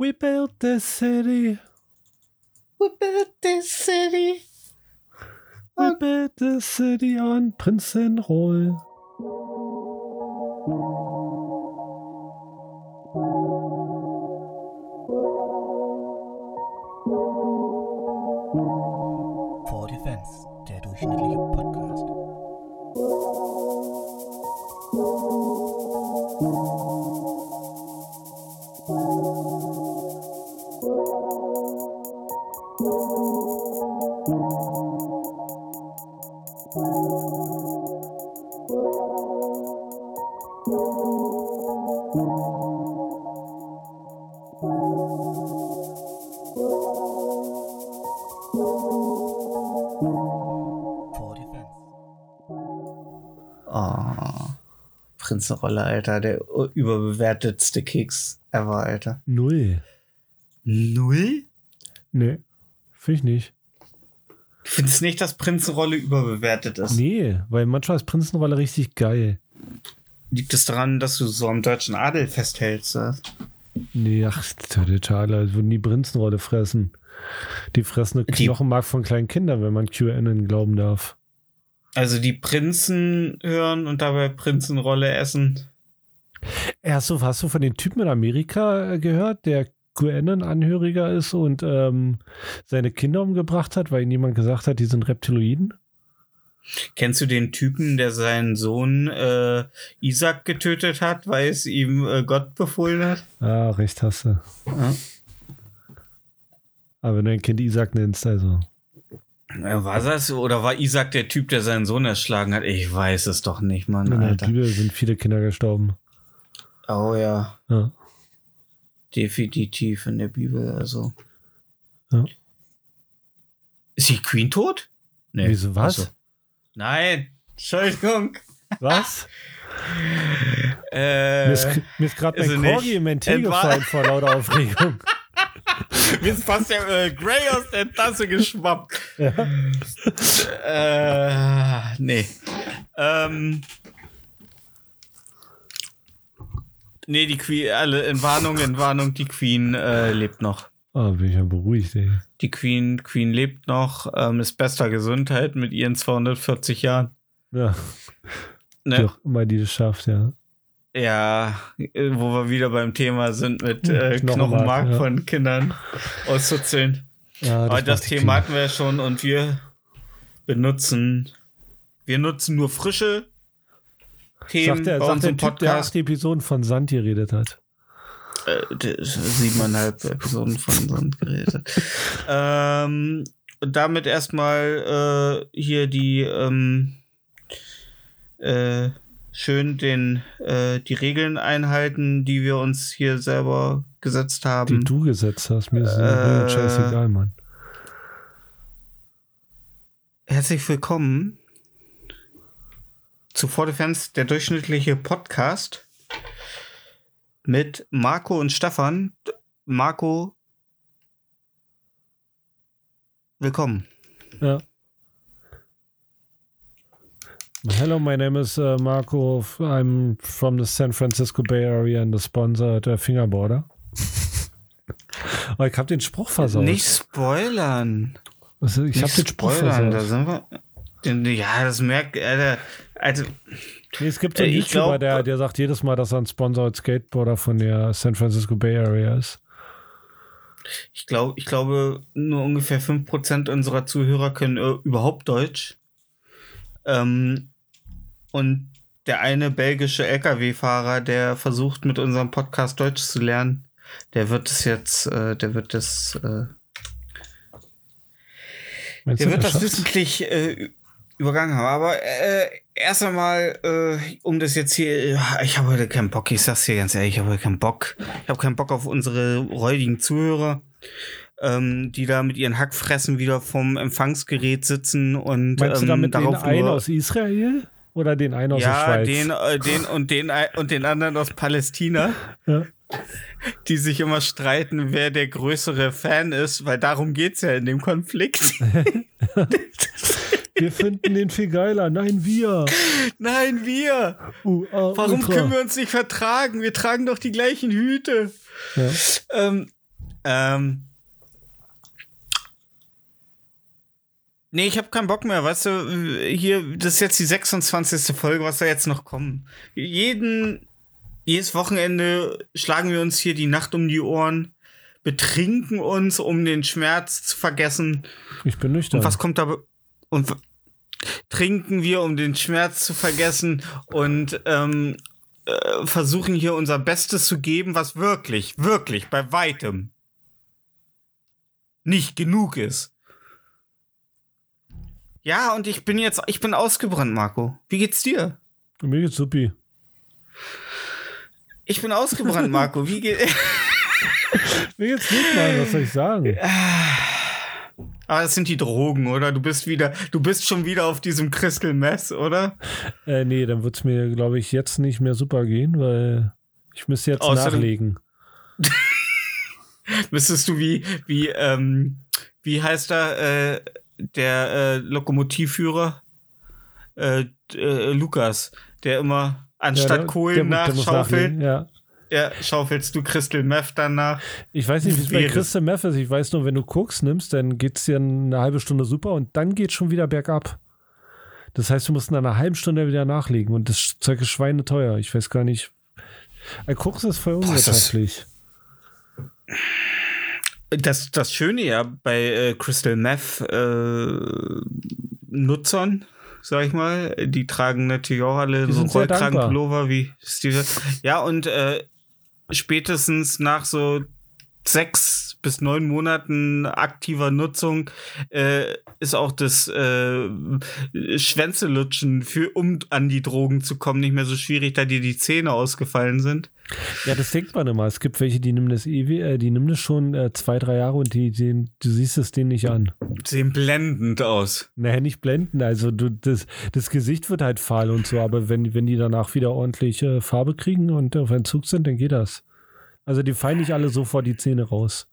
We built this city. We built this city. We built this city on Prinzenroll. Prinzenrolle, Alter. Der überbewertetste Keks ever, Alter. Null. Null? Nee, finde ich nicht. Du findest nicht, dass Prinzenrolle überbewertet ist? Nee, weil manchmal ist Prinzenrolle richtig geil. Liegt es daran, dass du so am deutschen Adel festhältst? oder? Nee, ach, total. Also würden die Prinzenrolle fressen. Die fressen eine Die- Knochenmark von kleinen Kindern, wenn man QAnon glauben darf. Also die Prinzen hören und dabei Prinzenrolle essen. Hast du, hast du von den Typen in Amerika äh, gehört, der QAnon-Angehöriger ist und ähm, seine Kinder umgebracht hat, weil ihm jemand gesagt hat, die sind Reptiloiden? Kennst du den Typen, der seinen Sohn äh, Isaac getötet hat, weil es ihm äh, Gott befohlen hat? Ah, recht hast du. Ja. Aber wenn du ein Kind Isaac nennst, also. Äh, War das oder war Isaac der Typ, der seinen Sohn erschlagen hat? Ich weiß es doch nicht, Mann, In der. Bibel sind viele Kinder gestorben. Oh ja, Ja. definitiv in der Bibel, also. Ja. Ist die Queen tot? Nee. Wieso, was? Ach so. Nein, Entschuldigung. Was? Äh, mir ist, ist gerade mein sie Corgi im Entwa- gefallen vor lauter Aufregung. Mir ist fast der äh, Grey aus der Tasse geschwappt. Äh, nee. Ähm. Nee, die Queen, alle in Warnung, in Warnung, die Queen äh, lebt noch. Ah, bin ich ja beruhigt, ey. Die Queen, Queen lebt noch, ähm, ist bester Gesundheit mit ihren 240 Jahren. Ja, wie Ne? auch immer die das schafft, ja. Ja, äh, wo wir wieder beim Thema sind mit äh, Knochenmark, Knochenmark ja. von Kindern auszuzählen. ja Aber das macht die Thema hatten wir ja schon und wir benutzen, wir nutzen nur frische Themen Sagt der, bei sagt der Typ, der Podcast. acht Episoden von Sand geredet hat. Äh, der- siebeneinhalb Episoden von unserem Gerät. ähm, damit erstmal äh, hier die ähm, äh, schön den äh, die Regeln einhalten, die wir uns hier selber gesetzt Die haben. du gesetzt hast. Mir ist Äh, scheißegal, Mann. Herzlich willkommen zu For Defense, der durchschnittliche Podcast mit Marco und Stefan. Marco, willkommen. Ja. Hello, my name is uh, Marco. I'm from the San Francisco Bay Area and the sponsor at uh, Fingerboarder. Oh, ich hab den Spruch versaut. Nicht spoilern. Also, ich hab den Spruch spoilern, da sind wir. Ja, das merkt, Alter. Also, Nee, es gibt so einen Äh, YouTuber, glaub- der, der sagt jedes Mal, dass er ein Sponsor als Skateboarder von der San Francisco Bay Area ist. ich glaube, ich glaube, nur ungefähr 5% unserer Zuhörer können äh, überhaupt Deutsch. Ähm, und der eine belgische LKW-Fahrer, der versucht mit unserem Podcast Deutsch zu lernen, der wird es jetzt, äh, der wird das, äh, der du, wird das wissentlich äh, übergangen haben. Aber äh, erst einmal, äh, um das jetzt hier, ja, ich habe heute keinen Bock, ich sag's dir ganz ehrlich, ich habe heute keinen Bock. Ich habe keinen Bock auf unsere räudigen Zuhörer, ähm, die da mit ihren Hackfressen wieder vom Empfangsgerät sitzen und Meinst du ähm, damit den darauf einen nur, aus Israel oder den einen aus der ja, Schweiz? den, äh, den und den und den anderen aus Palästina, Ja. die sich immer streiten, wer der größere Fan ist, weil darum geht's ja in dem Konflikt. Wir finden den viel geiler. Nein, wir. Nein, wir. Uh, ah, Warum Ultra. können wir uns nicht vertragen? Wir tragen doch die gleichen Hüte. Ja. Ähm, Ähm. Nee, ich habe keinen Bock mehr, weißt du, hier, das ist jetzt die 26. Folge, was soll jetzt noch kommen? Jeden, jedes Wochenende schlagen wir uns hier die Nacht um die Ohren, betrinken uns, um den Schmerz zu vergessen. Ich bin nüchtern. Und was kommt da? Und trinken wir, um den Schmerz zu vergessen und ähm, äh, versuchen hier unser Bestes zu geben, was wirklich, wirklich bei weitem nicht genug ist. Ja, und ich bin jetzt, ich bin ausgebrannt, Marco. Wie geht's dir? Mir geht's supi. Ich bin ausgebrannt, Marco. Wie geht? Mir geht's gut, Mann. Was soll ich sagen? Aber das sind die Drogen, oder? Du bist wieder, du bist schon wieder auf diesem Crystal Mess, oder? Äh, nee, dann wird's mir, glaube ich, jetzt nicht mehr super gehen, weil ich müsste jetzt Außerdem- nachlegen. Müsstest du wie, wie, ähm, wie heißt da, äh, der äh, Lokomotivführer? Äh, äh, Lukas, der immer anstatt Ja, der- Kohlen der- der muss nachschaufelt, Ja. ja, schaufelst du Crystal Meth dann nach. Ich weiß nicht, wie es bei. Crystal Meth ist. Ich weiß nur, wenn du Koks nimmst, dann geht's dir eine halbe Stunde super und dann geht's schon wieder bergab. Das heißt, du musst in einer halben Stunde wieder nachlegen und das Zeug ist schweineteuer. Ich weiß gar nicht. Ein Koks ist voll Boah, ist das-. Das, Schöne ja bei äh, Crystal Meth äh, Nutzern, sag ich mal, die tragen natürlich auch alle Die so Rollkragenpullover wie Steve. Ja, und äh, spätestens nach so sechs bis neun Monaten aktiver Nutzung äh, ist auch das äh, Schwänzelutschen für um an die Drogen zu kommen nicht mehr so schwierig, da dir die Zähne ausgefallen sind. Ja, das denkt man immer. Es gibt welche, die nehmen das ewig, äh, die nehmen das schon äh, zwei, drei Jahre und die, die, du siehst es denen nicht an. Sehen blendend aus. Naja, nicht blenden. Also du, das, das Gesicht wird halt fahl und so, aber wenn, wenn die danach wieder ordentlich äh, Farbe kriegen und auf Entzug sind, dann geht das. Also die fallen nicht alle sofort die Zähne raus.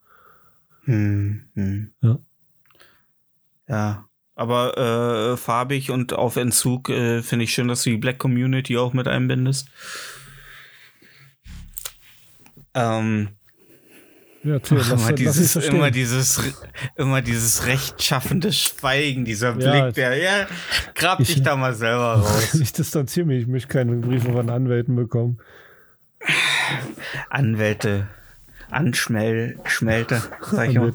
Hm, hm. Ja. Ja. Aber äh, farbig und auf Entzug äh, finde ich schön, dass du die Black Community auch mit einbindest. Ähm, Ja, erzähl, ach, lass, immer, dieses, immer dieses immer dieses rechtschaffende Schweigen, dieser Blick, Ja. der, ja, grab Ich- dich da mal selber raus. Ich distanziere mich, ich möchte keine Briefe von Anwälten bekommen. Anwälte, Anschmel, Schmelte, sag ich mal.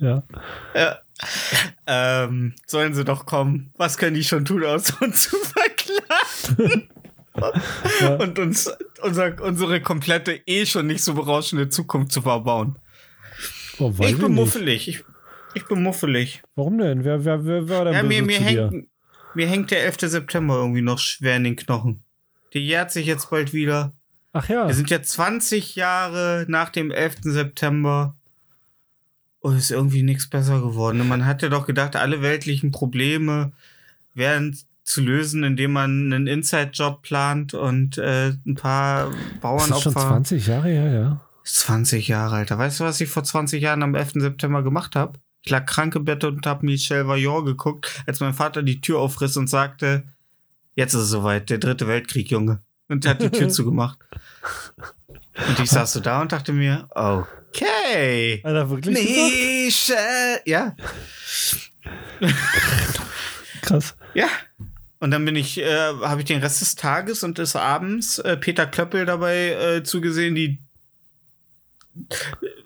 Ja. Ja. Ähm, sollen sie doch kommen. Was können die schon tun, außer uns zu verklagen? Ja. Und uns unser, unsere komplette, eh schon nicht so berauschende Zukunft zu verbauen. Oh, ich bin muffelig. Ich, ich bin muffelig. Warum denn? Wer, wer, wer war denn Ja, mir, mir, hängt, mir hängt der 11. September irgendwie noch schwer in den Knochen. Der jährt sich jetzt bald wieder. Ach ja, Wir sind ja 20 Jahre nach dem 11. September. Und es ist irgendwie nichts besser geworden. Und Man hatte doch gedacht, alle weltlichen Probleme wären zu lösen, indem man einen Inside-Job plant und äh, ein paar das ist schon Bauernopfer. 20 Jahre her, ja. 20 Jahre, Alter. Weißt du, was ich vor 20 Jahren am 11. September gemacht habe? Ich lag krank im Bett und hab Michel Vaillant geguckt, als mein Vater die Tür aufriss und sagte, jetzt ist es soweit, der dritte Weltkrieg, Junge. Und hat die Tür zugemacht. Und ich saß so da und dachte mir, okay. Alter, wirklich? gesagt? Michel, ja, Krass. ja. Und dann bin ich, äh, habe ich den Rest des Tages und des Abends äh, Peter Klöppel dabei äh, zugesehen, die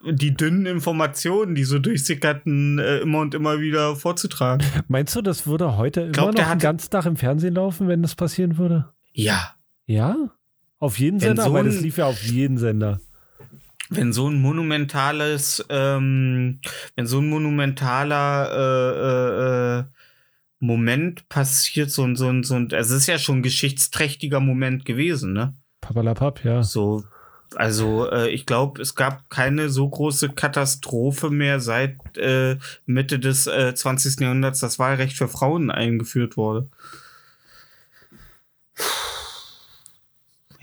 die dünnen Informationen, die so durchsickerten, äh, immer und immer wieder vorzutragen. Meinst du, das würde heute immer Glaub, noch der den hat- ganzen Tag im Fernsehen laufen, wenn das passieren würde? Ja, Ja? Auf jeden Sender? so Aber ein- das lief ja auf jeden Sender. wenn so ein monumentales, ähm, wenn so ein monumentaler äh, äh, äh, Moment passiert, so ein, so ein, so ein, es ist ja schon ein geschichtsträchtiger Moment gewesen, ne? Papalapap, ja. So, also äh, ich glaube, es gab keine so große Katastrophe mehr seit äh, Mitte des äh, 20. Jahrhunderts, das Wahlrecht für Frauen eingeführt wurde.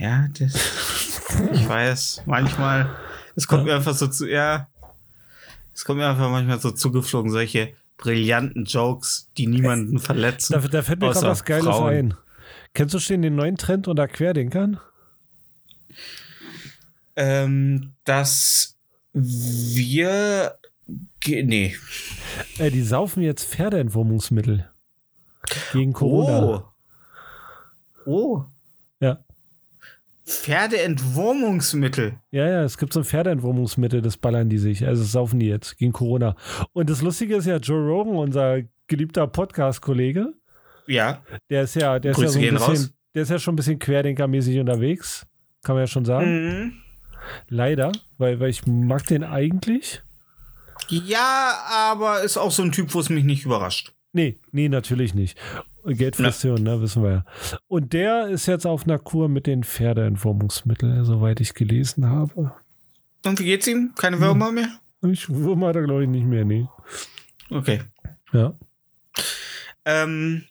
Ja, das, ich weiß, manchmal, es kommt mir einfach so zu, ja, es kommt mir einfach manchmal so zugeflogen, solche brillanten Jokes, die niemanden verletzen. Da, da fällt mir gerade was Geiles Frauen. ein. Kennst du schon den neuen Trend unter Querdenkern? Ähm, dass Wir. Nee. Äh, die saufen jetzt Pferdeentwurmungsmittel. Gegen Corona. Oh. Oh. Pferdeentwurmungsmittel. Ja, ja, es gibt so ein Pferdeentwurmungsmittel, das ballern die sich. Also das saufen die jetzt gegen Corona. Und das Lustige ist ja, Joe Rogan, unser geliebter Podcast-Kollege, Ja. der ist ja, der ist ja so ein bisschen, raus. der ist ja schon ein bisschen querdenkermäßig unterwegs. Kann man ja schon sagen. Mhm. Leider, weil, weil ich mag den eigentlich. Ja, aber ist auch so ein Typ, wo es mich nicht überrascht. Nee, nee, natürlich nicht. Geld frisst Hirn, ne, wissen wir ja. Und der ist jetzt auf einer Kur mit den Pferdeentwurmungsmitteln, soweit ich gelesen habe. Und wie geht's ihm? Keine Würmer mehr? Ich Würmer hat er, glaube ich, nicht mehr, nee. Okay. Ja. Ähm.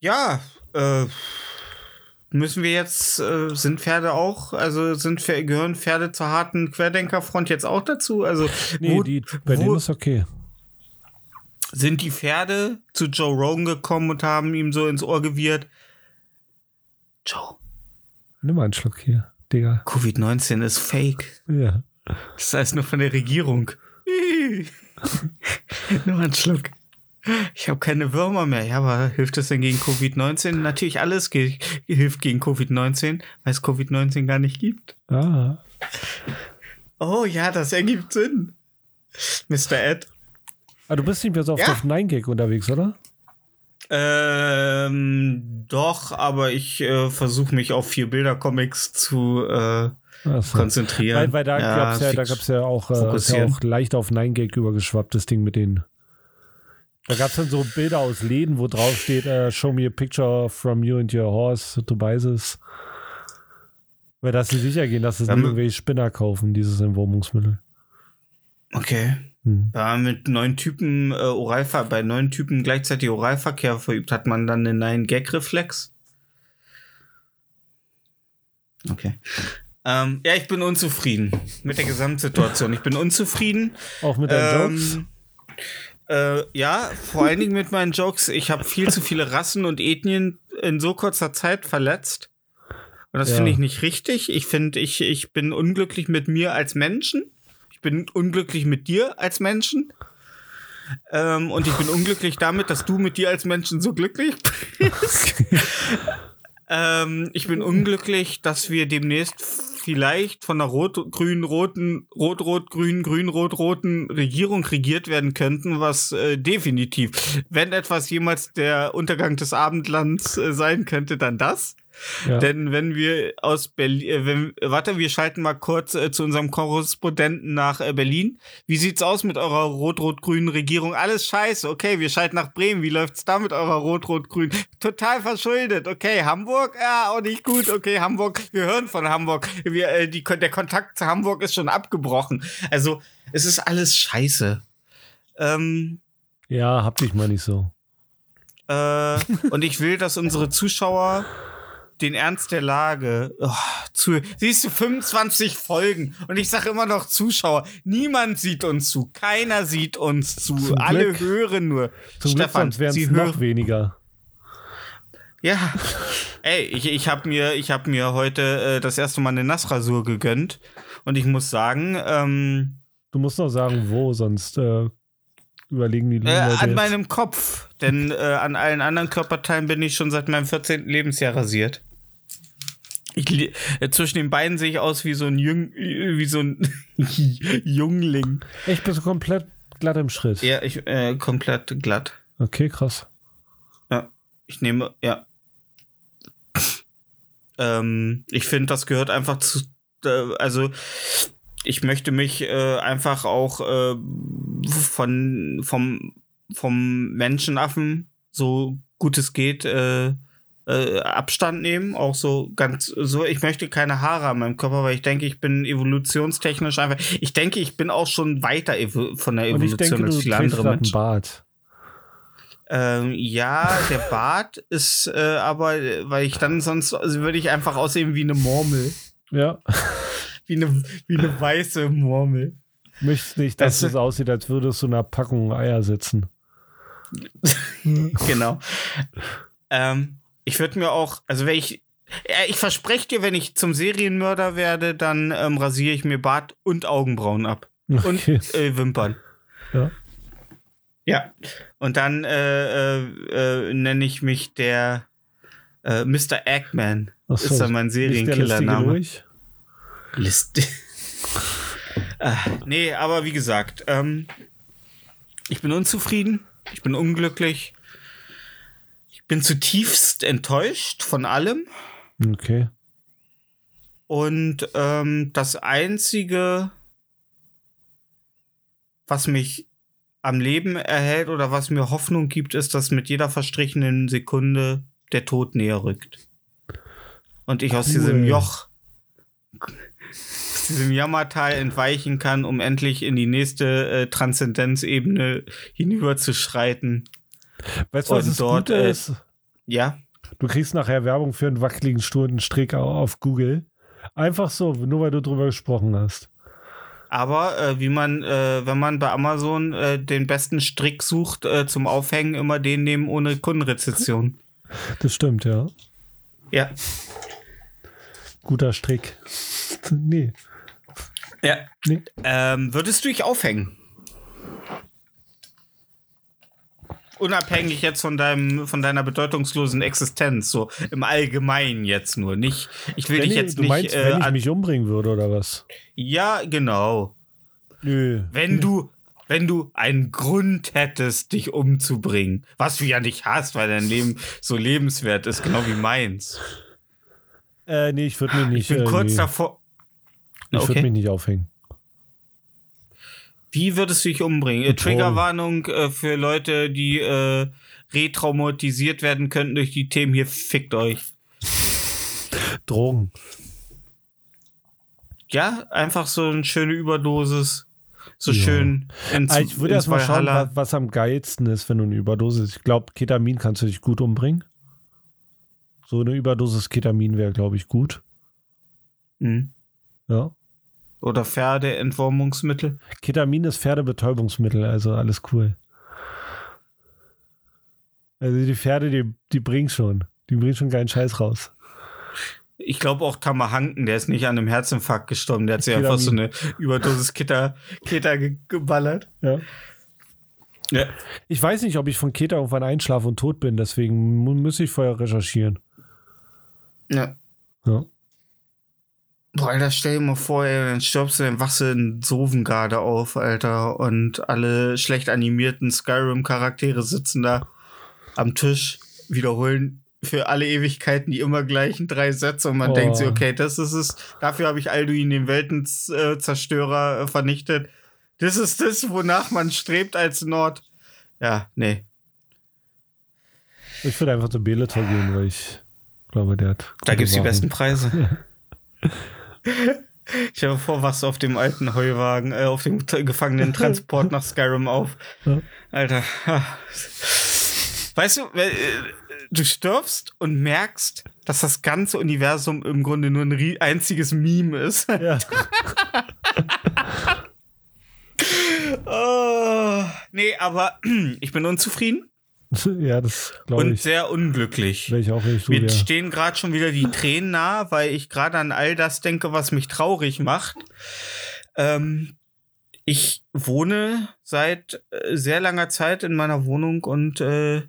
Ja, äh, müssen wir jetzt, äh, sind Pferde auch, also sind gehören Pferde zur harten Querdenkerfront jetzt auch dazu? Also Nee, wo, die, bei wo- denen ist okay. Sind die Pferde zu Joe Rogan gekommen und haben ihm so ins Ohr gewirrt? Joe, Nimm mal einen Schluck hier, Digga. Covid-19 ist fake. Ja. Das heißt nur von der Regierung. nur einen Schluck. Ich habe keine Würmer mehr. Ja, aber hilft das denn gegen Covid-19? Natürlich alles ge hilft gegen Covid-19, weil es Covid-19 gar nicht gibt. Ah. Oh ja, das ergibt Sinn. Mr. Ed. Ah, du bist nicht mehr so oft Ja. auf 9gag unterwegs, oder? Ähm, doch, aber ich äh, versuche mich auf vier Bilder-Comics zu äh, konzentrieren. Weil, weil da ja, da fix- gab's ja auch, äh, ja auch leicht auf 9gag übergeschwappt, das Ding mit denen. Da gab es dann so Bilder aus Läden, wo drauf steht, äh, show me a picture from you and your horse to buy this. Weil dass sie sicher gehen, dass es Dann- nicht irgendwelche Spinner kaufen, dieses Entwurmungsmittel. Okay. Hm. Da mit neun Typen äh, Oralver bei neun Typen gleichzeitig Oralverkehr verübt, hat man dann einen neuen Gag-Reflex. Okay. Ähm, ja, ich bin unzufrieden mit der Gesamtsituation. Ich bin unzufrieden. Auch mit deinen Jokes. Ähm, äh, ja, vor allen Dingen mit meinen Jokes. Ich habe viel zu viele Rassen und Ethnien in so kurzer Zeit verletzt. Und das Ja. finde ich nicht richtig. Ich finde, ich, ich bin unglücklich mit mir als Menschen. Ich bin unglücklich mit dir als Menschen. Ähm, und ich bin unglücklich damit, dass du mit dir als Menschen so glücklich bist. ähm, ich bin unglücklich, dass wir demnächst vielleicht von einer rot-grün-roten, rot-rot-grün, grün-rot-roten Regierung regiert werden könnten, was äh, definitiv, wenn etwas jemals der Untergang des Abendlands äh, sein könnte, dann das. Ja. Denn wenn wir aus Berlin, äh, wenn, warte, wir schalten mal kurz äh, zu unserem Korrespondenten nach äh, Berlin. Wie sieht's aus mit eurer rot-rot-grünen Regierung? Alles scheiße. Okay, wir schalten nach Bremen. Wie läuft's da mit eurer rot-rot-grün? Total verschuldet. Okay, Hamburg? Ja, auch nicht gut. Okay, Hamburg. Wir hören von Hamburg. Wir, äh, die, der Kontakt zu Hamburg ist schon abgebrochen. Also, es ist alles scheiße. Ähm, ja, hab dich mal nicht so. äh, und ich will, dass unsere Zuschauer den Ernst der Lage oh, zu. Siehst du, 25 Folgen und ich sage immer noch Zuschauer. Niemand sieht uns zu. Keiner sieht uns zu. Zum Alle Glück. hören nur. Zum Glück, Stefan, sonst wären Sie es hören. noch weniger. Ja. Ey, ich, ich habe mir, ich hab mir heute äh, das erste Mal eine Nassrasur gegönnt und ich muss sagen, ähm, Du musst noch sagen, wo, sonst äh, überlegen die Äh, Leute an jetzt. meinem Kopf. Denn äh, an allen anderen Körperteilen bin ich schon seit meinem 14. Lebensjahr rasiert. Ich, äh, zwischen den Beinen sehe ich aus wie so ein, Jüng, äh, wie so ein Jungling. Echt, bist du komplett glatt im Schritt. Ja, ich äh, komplett glatt. Okay, krass. Ja, ich nehme, ja. ähm, ich finde, das gehört einfach zu, äh, also ich möchte mich äh, einfach auch äh, von vom vom Menschenaffen so gut es geht äh, äh, Abstand nehmen, auch so ganz so. Ich möchte keine Haare an meinem Körper, weil ich denke, ich bin evolutionstechnisch einfach. Ich denke, ich bin auch schon weiter von der Evolution denke, als viele andere Menschen. Bart. Ähm, ja, der Bart ist äh, aber, weil ich dann sonst, also würde ich einfach aussehen wie eine Murmel. Ja. Wie eine, wie eine weiße Murmel. Möchtest nicht, dass Das- es aussieht, als würdest du in einer Packung Eier sitzen. Genau. ähm, ich würde mir auch, also wenn ich Äh, Ich verspreche dir, wenn ich zum Serienmörder werde, dann ähm, rasiere ich mir Bart und Augenbrauen ab. Okay. Und äh, Wimpern. Ja. Ja. Und dann äh, äh, äh, nenne ich mich der äh, Mr. Eggman. Ach so, ist dann mein Serienkiller-Name. Ah, nee, aber wie gesagt, ähm, ich bin unzufrieden, ich bin unglücklich, ich bin zutiefst enttäuscht von allem. Okay. Und ähm, das Einzige, was mich am Leben erhält oder was mir Hoffnung gibt, ist, dass mit jeder verstrichenen Sekunde der Tod näher rückt. Und ich aus diesem Joch, aus diesem Jammertal entweichen kann, um endlich in die nächste äh, Transzendenzebene hinüberzuschreiten. Weißt du, was das dort, Gute äh, ist? Ja, Du kriegst nachher Werbung für einen wackeligen Stundenstrick auf Google. Einfach so, nur weil du drüber gesprochen hast. Aber äh, wie man, äh, wenn man bei Amazon äh, den besten Strick sucht äh, zum Aufhängen, immer den nehmen ohne Kundenrezession. Das stimmt, ja. Ja. Guter Strick. nee. Ja. Nee. Ähm, würdest du dich aufhängen? Unabhängig jetzt von deinem, von deiner bedeutungslosen Existenz, so im Allgemeinen jetzt nur. Nicht, ich will Wenn dich ich, jetzt du nicht. meinst, äh, wenn ich mich umbringen würde oder was? ja, genau. Nö. Wenn du, wenn du einen Grund hättest, dich umzubringen, was du ja nicht hast, weil dein Leben so lebenswert ist, genau wie meins. Äh, nee, ich würde mich nicht. Ich bin äh, kurz nee. davor. Ich würde Okay. mich nicht aufhängen. Wie würdest du dich umbringen? Äh, Mit Triggerwarnung äh, für Leute, die äh, retraumatisiert werden könnten durch die Themen hier. Fickt euch. Drogen. Ja, einfach so eine schöne Überdosis. So Ja. schön ins, Ah, ich würde erst mal schauen, was, was am geilsten ist, wenn du eine Überdosis. Ich glaube, Ketamin kannst du dich gut umbringen. So eine Überdosis Ketamin wäre, glaube ich, gut. Hm. Ja. Oder Pferdeentwurmungsmittel. Ketamin ist Pferdebetäubungsmittel, also alles cool. Also die Pferde, die, die bringen schon. Die bringen schon keinen Scheiß raus. Ich glaube auch Tamahanken, der ist nicht an einem Herzinfarkt gestorben. Der hat sich Ketamin. einfach so eine Überdosis Kitter, Kitter ge geballert. Ja. Ja. Ich weiß nicht, ob ich von Keta irgendwann einschlafe und tot bin, deswegen mu- muss ich vorher recherchieren. ja. Ja. Boah, Alter, stell dir mal vor, ey, dann stirbst du, dann wachst du in Sovengarde auf, Alter, und alle schlecht animierten Skyrim-Charaktere sitzen da am Tisch, wiederholen für alle Ewigkeiten die immer gleichen drei Sätze und man Oh. denkt sich, okay, das ist es, dafür habe ich Alduin, den Weltenzerstörer, äh, vernichtet. Das ist das, wonach man strebt als Nord. Ja, nee. Ich würde einfach zu Beletor gehen, weil ich glaube, der hat. Da gute gibt's die besten Preise. Stell dir vor, was auf dem alten Heuwagen, äh, auf dem t- Gefangenentransport nach Skyrim auf. Ja. Alter. Weißt du, äh, du stirbst und merkst, dass das ganze Universum im Grunde nur ein einziges Meme ist. Ja. oh, nee, aber ich bin unzufrieden ja, das glaube und ich. sehr unglücklich. Ich auch nicht Mir ja. stehen gerade schon wieder die Tränen nah, weil ich gerade an all das denke, was mich traurig macht. Ähm, ich wohne seit äh, sehr langer Zeit in meiner Wohnung und äh,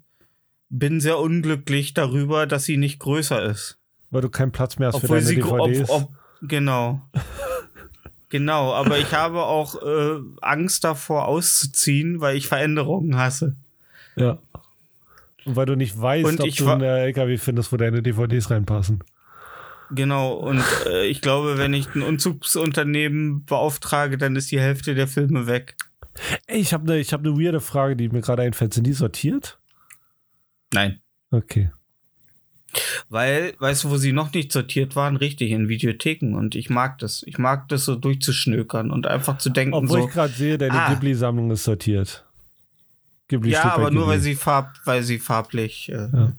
bin sehr unglücklich darüber, dass sie nicht größer ist. Weil du keinen Platz mehr hast für Obwohl deine sie gro- ob, DVDs. ob, genau. genau, aber ich habe auch äh, Angst davor auszuziehen, weil ich Veränderungen hasse. ja. Und weil du nicht weißt, Und ob du einen LKW findest, wo deine DVDs reinpassen. Genau, und äh, ich glaube, wenn ich ein Umzugsunternehmen beauftrage, dann ist die Hälfte der Filme weg. Ey, ich habe eine hab ne weirde Frage, die mir gerade einfällt. Sind die sortiert? Nein. Okay. Weil, weißt du, wo sie noch nicht sortiert waren? Richtig, in Videotheken. Und ich mag das. Ich mag das so durchzuschnökern und einfach zu denken, Obwohl so. ich gerade sehe, deine Ah. Ghibli-Sammlung ist sortiert. Ghibli Ja, aber nur weil sie, farb, weil sie farblich. Äh, Ja.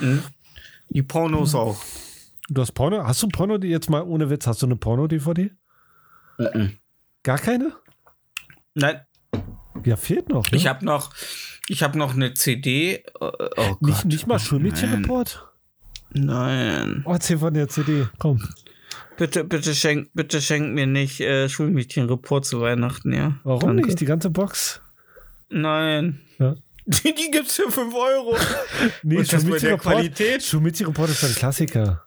Mhm. Die Pornos auch. Du hast Porno? Hast du Porno, die jetzt mal ohne Witz, hast du eine Porno-DVD? Mhm. Gar keine? Nein, Ja, fehlt noch. Ne? ich habe noch, ich habe noch eine CD. äh, Oh nicht, Gott. nicht mal Schulmädchenreport? Nein. Oh, erzähl von der CD. Komm. Bitte, bitte schenk, bitte schenk mir nicht äh, Schulmädchen-Report zu Weihnachten, ja? Warum Danke. nicht? Die ganze Box? Nein. Ja. Die, die gibt's für 5 Euro. Nee, Und das bei der Schulmädchen-Report Qualität? Schulmädchen-Report ist ein Klassiker.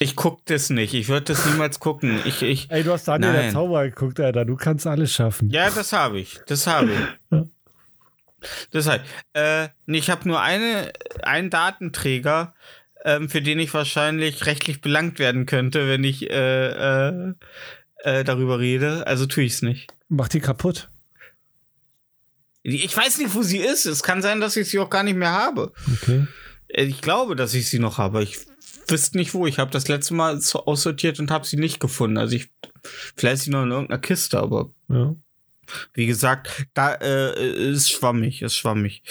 Ich guck das nicht. Ich würde das niemals gucken. Ich, ich, Ey, du hast Daniel der Nein. Zauberer geguckt, Alter. Du kannst alles schaffen. ja, das habe ich. Das habe ich. Ja. Das halt. Äh, ich habe nur eine, einen Datenträger, ähm, für den ich wahrscheinlich rechtlich belangt werden könnte, wenn ich äh, äh, äh, darüber rede. Also tue ich es nicht. Mach die kaputt. Ich weiß nicht, wo sie ist. Es kann sein, dass ich sie auch gar nicht mehr habe. Okay. Äh, Ich glaube, dass ich sie noch habe. Ich wüsste nicht wo. Ich habe das letzte Mal so aussortiert und habe sie nicht gefunden. Also ich vielleicht ist sie noch in irgendeiner Kiste, aber Ja. wie gesagt, da äh, ist schwammig, ist schwammig.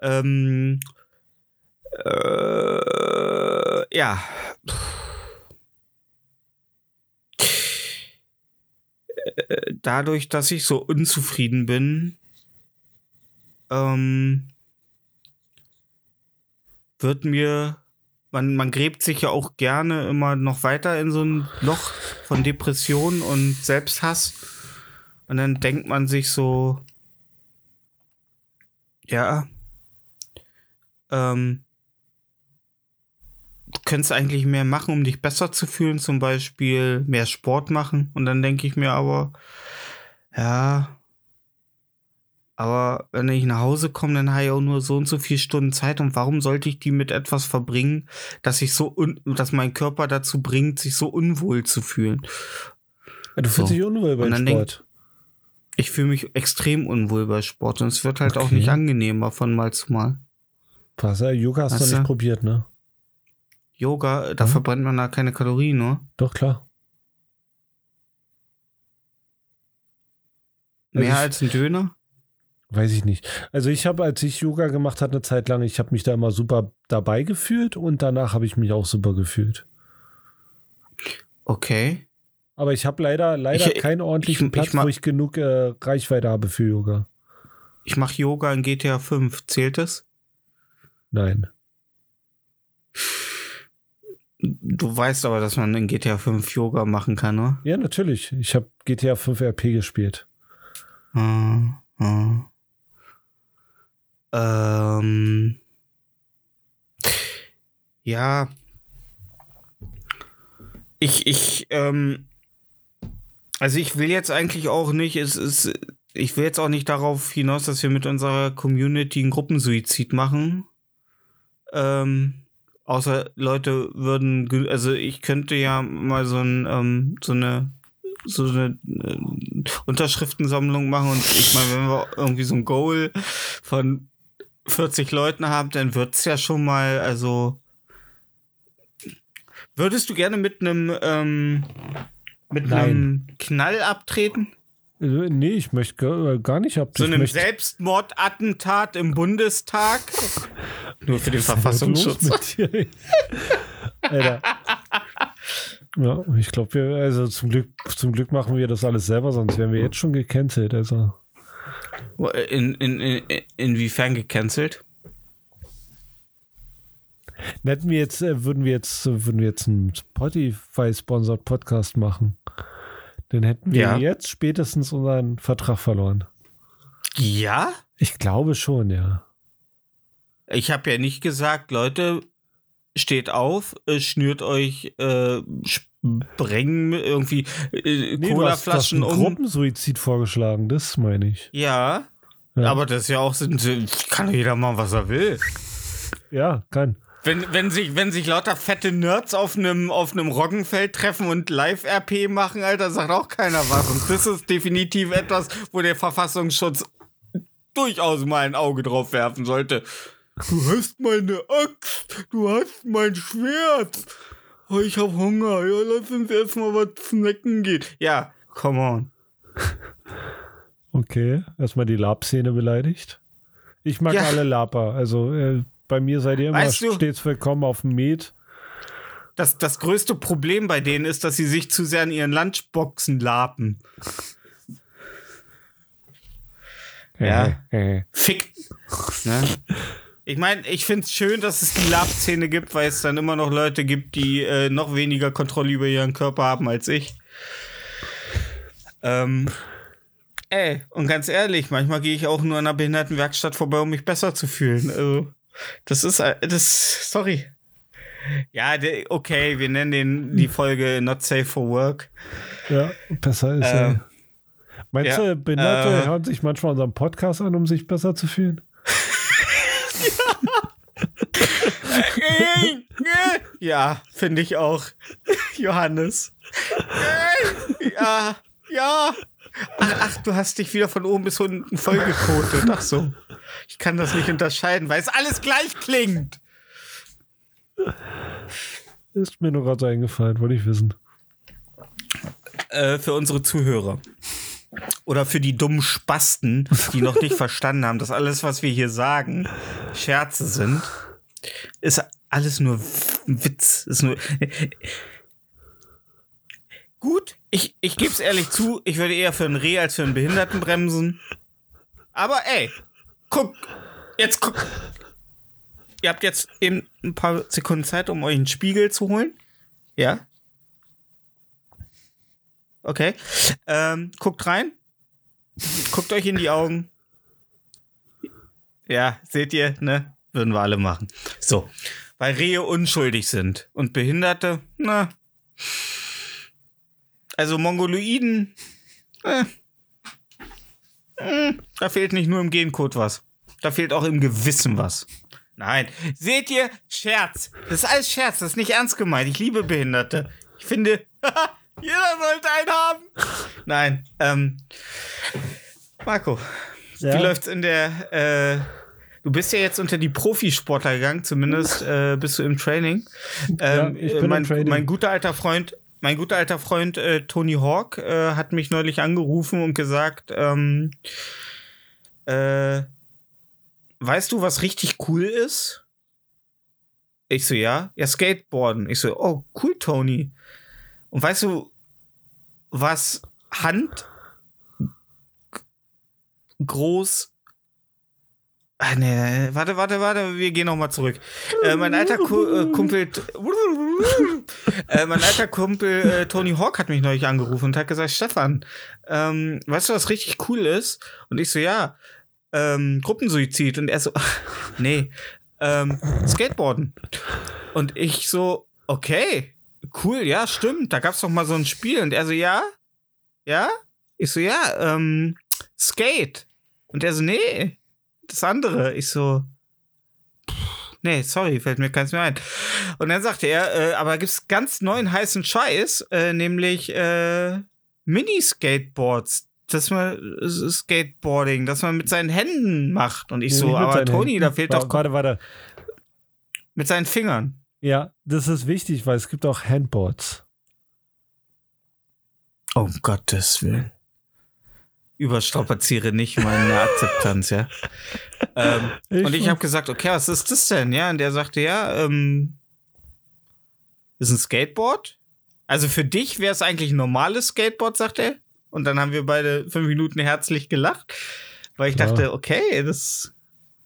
Ähm, äh, ja. Äh, Dadurch, dass ich so unzufrieden bin, ähm, wird mir, man, man gräbt sich ja auch gerne immer noch weiter in so ein Loch von Depression und Selbsthass. Und dann denkt man sich so, ja, ähm, du könntest eigentlich mehr machen, um dich besser zu fühlen, zum Beispiel mehr Sport machen. Und dann denke ich mir aber, ja, aber wenn ich nach Hause komme, dann habe ich auch nur so und so viele Stunden Zeit. Und warum sollte ich die mit etwas verbringen, dass ich so dass mein Körper dazu bringt, sich so unwohl zu fühlen? Du fühlst So. dich unwohl beim dann denk- Sport. Ich fühle mich extrem unwohl bei Sport und es wird halt auch Okay. nicht angenehmer von Mal zu Mal. Was, Yoga hast du noch nicht du? probiert, ne? Yoga, da Mhm. verbrennt man da keine Kalorien, ne? Doch, klar. Also Mehr ich- als ein Döner? Weiß ich nicht. Also ich habe, als ich Yoga gemacht habe, eine Zeit lang, ich habe mich da immer super dabei gefühlt und danach habe ich mich auch super gefühlt. Okay. Aber ich habe leider, leider Ich- keinen ordentlichen ich- ich Platz, mag- wo ich genug äh, Reichweite habe für Yoga. Ich mache Yoga in GTA 5. Zählt das? Nein. Du weißt aber, dass man in GTA 5 Yoga machen kann, ne? Ja, natürlich. Ich habe GTA 5 RP gespielt. Ah, ah. Ähm. Ja. Ich, ich, ähm. Also ich will jetzt eigentlich auch nicht, es ist, ich will jetzt auch nicht darauf hinaus, dass wir mit unserer Community einen Gruppensuizid machen. Ähm, außer Leute würden, also ich könnte ja mal so ein, ähm, so eine, so eine äh, Unterschriftensammlung machen und ich meine, wenn wir irgendwie so ein Goal von 40 Leuten haben, dann wird's ja schon mal, also würdest du gerne mit einem ähm, mit Nein. einem Knall abtreten? Äh, Nee, ich möchte gar, gar nicht ab. So einem Selbstmordattentat im Bundestag? Nur für den Verfassungsschutz. Alter. Ja, ich glaube, wir, also zum Glück, zum Glück machen wir das alles selber, sonst wären wir jetzt schon gecancelt. Also, In, in, in, inwiefern gecancelt? hätten wir jetzt, äh, würden wir jetzt, äh, würden wir jetzt einen Spotify-sponsored Podcast machen, dann hätten wir Ja. jetzt spätestens unseren Vertrag verloren. Ja? Ich glaube schon, ja. Ich habe ja nicht gesagt, Leute, steht auf, äh, schnürt euch äh, Sprengen irgendwie äh, Nee, Colaflaschen um. Gruppensuizid vorgeschlagen, das meine ich. Ja, Ja. aber das ist ja auch, sind, kann jeder machen, was er will. Ja, kann. Wenn, wenn, sich, wenn sich lauter fette Nerds auf einem auf einem Roggenfeld treffen und Live-RP machen, Alter, sagt auch keiner was. Und das ist definitiv etwas, wo der Verfassungsschutz durchaus mal ein Auge drauf werfen sollte. Du hast meine Axt, du hast mein Schwert. Oh, ich hab Hunger. Ja, lass uns erstmal was snacken gehen. Ja, come on. Okay, erstmal die Lab-Szene beleidigt. Ich mag Ja. alle Laper. Also äh, bei mir seid ihr immer Weißt du- stets willkommen auf dem Met. Das, das größte Problem bei denen ist, dass sie sich zu sehr an ihren Lunchboxen lapen. Ja. Äh, Fick. Ne? Ich meine, ich finde es schön, dass es die Lab-Szene gibt, weil es dann immer noch Leute gibt, die äh, noch weniger Kontrolle über ihren Körper haben als ich. Ähm, ey, und ganz ehrlich, manchmal gehe ich auch nur an einer Behindertenwerkstatt vorbei, um mich besser zu fühlen. Also, das ist, äh, das, sorry. Ja, okay, wir nennen den, die Folge Not Safe for Work. Ja, besser ist Ähm, er. Meinst ja, du, Behinderte äh, hören sich manchmal unseren Podcast an, um sich besser zu fühlen? ja, finde ich auch. Johannes. Ja, ja. Ach, ach, du hast dich wieder von oben bis unten vollgekotet. Ach so. Ich kann das nicht unterscheiden, weil es alles gleich klingt. Ist mir nur gerade eingefallen, wollte ich wissen. Äh, für unsere Zuhörer. Oder für die dummen Spasten, die noch nicht verstanden haben, dass alles, was wir hier sagen, Scherze sind, ist alles nur Witz. Ist nur. Gut, ich, ich gebe es ehrlich zu, ich würde eher für einen Reh als für einen Behinderten bremsen. Aber ey, guck, jetzt guck. Ihr habt jetzt eben ein paar Sekunden Zeit, um euch einen Spiegel zu holen. Ja? Okay. Ähm, guckt rein. Guckt euch in die Augen. Ja, seht ihr, ne? Würden wir alle machen. So. Weil Rehe unschuldig sind und Behinderte, na. Also Mongoloiden, äh, äh, da fehlt nicht nur im Gencode was. Da fehlt auch im Gewissen was. Nein. Seht ihr? Scherz. Das ist alles Scherz. Das ist nicht ernst gemeint. Ich liebe Behinderte. Ich finde, jeder sollte einen haben. Nein. Ähm, Marco, Ja? wie läuft's in der, äh, du bist ja jetzt unter die Profisportler gegangen, zumindest äh, bist du im Training. Ähm, Ja, ich äh, bin mein, im Training. mein guter alter Freund, mein guter alter Freund äh, Tony Hawk äh, hat mich neulich angerufen und gesagt, ähm, äh, weißt du, was richtig cool ist? Ich so, ja, ja, Skateboarden. Ich so, oh, cool, Tony. Und weißt du, was Hand groß. Ah, nee, warte, warte, warte, wir gehen noch mal zurück. Äh, mein alter Ku äh, Kumpel, äh, mein alter Kumpel äh, Tony Hawk hat mich neulich angerufen und hat gesagt, Stefan, ähm, weißt du, was richtig cool ist? Und ich so, ja, ähm, Gruppensuizid. Und er so, nee, ähm, Skateboarden. Und ich so, okay, cool, ja, stimmt. Da gab's doch mal so ein Spiel. Und er so, ja, ja. Ich so, ja, ähm, Skate. Und er so, nee, das andere. Ich so, nee, sorry, fällt mir keins mehr ein. Und dann sagte er, äh, aber gibt's ganz neuen heißen Scheiß, äh, nämlich äh, Mini-Skateboards. Dass man Skateboarding, dass man mit seinen Händen macht. Und ich so, aber Toni, Händen. da fehlt doch Warte, warte. mit seinen Fingern. Ja, das ist wichtig, weil es gibt auch Handboards. Um Gottes Willen. Überstrapaziere nicht meine Akzeptanz, ja. ähm, Ich und ich habe gesagt, okay, was ist das denn? Ja, und der sagte, ja, ähm, ist ein Skateboard. Also für dich wäre es eigentlich ein normales Skateboard, sagt er. Und dann haben wir beide fünf Minuten herzlich gelacht, weil ich Ja. dachte, okay, das ist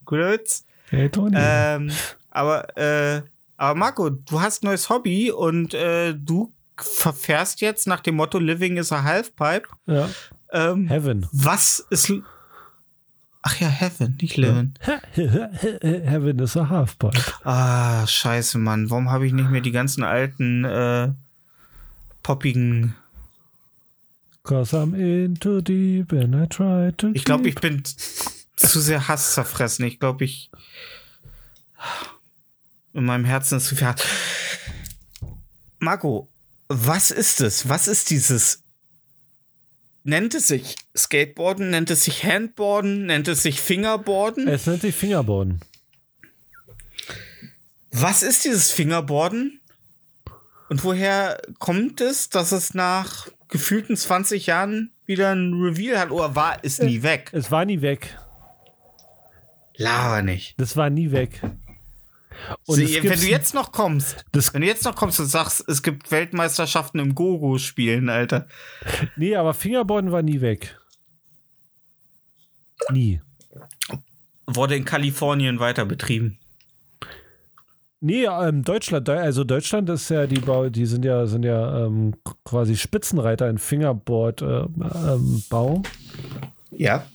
ein guter Witz. Hey, Toni. Ähm, aber, äh, aber Marco, du hast ein neues Hobby und äh, du verfährst jetzt nach dem Motto Living is a Halfpipe. ja. Ähm, Heaven. was ist. Ach ja, Heaven, nicht Living. Heaven is a Halfpipe. Ah, scheiße, Mann. Warum habe ich nicht mehr die ganzen alten, äh, poppigen. Cause I'm into deep and I try to. Ich glaube, ich bin zu sehr Hass zerfressen. Ich glaube, ich. In meinem Herzen ist zu viel Hass. Marco, was ist es? Was ist dieses. Nennt es sich Skateboarden? Nennt es sich Handboarden? Nennt es sich Fingerboarden? Es nennt sich Fingerboarden. Was ist dieses Fingerboarden? Und woher kommt es, dass es nach gefühlten 20 Jahren wieder ein Reveal hat? Oder war es nie weg? Es war nie weg. Laber nicht. Das war nie weg. Sie, wenn du jetzt noch kommst, wenn du jetzt noch kommst und sagst, es gibt Weltmeisterschaften im Gogo-Spielen, Alter. Nee, aber Fingerboarden war nie weg. Nie. wurde in Kalifornien weiter betrieben. Nee, ähm, Deutschland, Deu- also Deutschland ist ja, die, Bau, die sind ja, sind ja ähm, quasi Spitzenreiter in Fingerboard-Bau. ähm, Bau. Ja.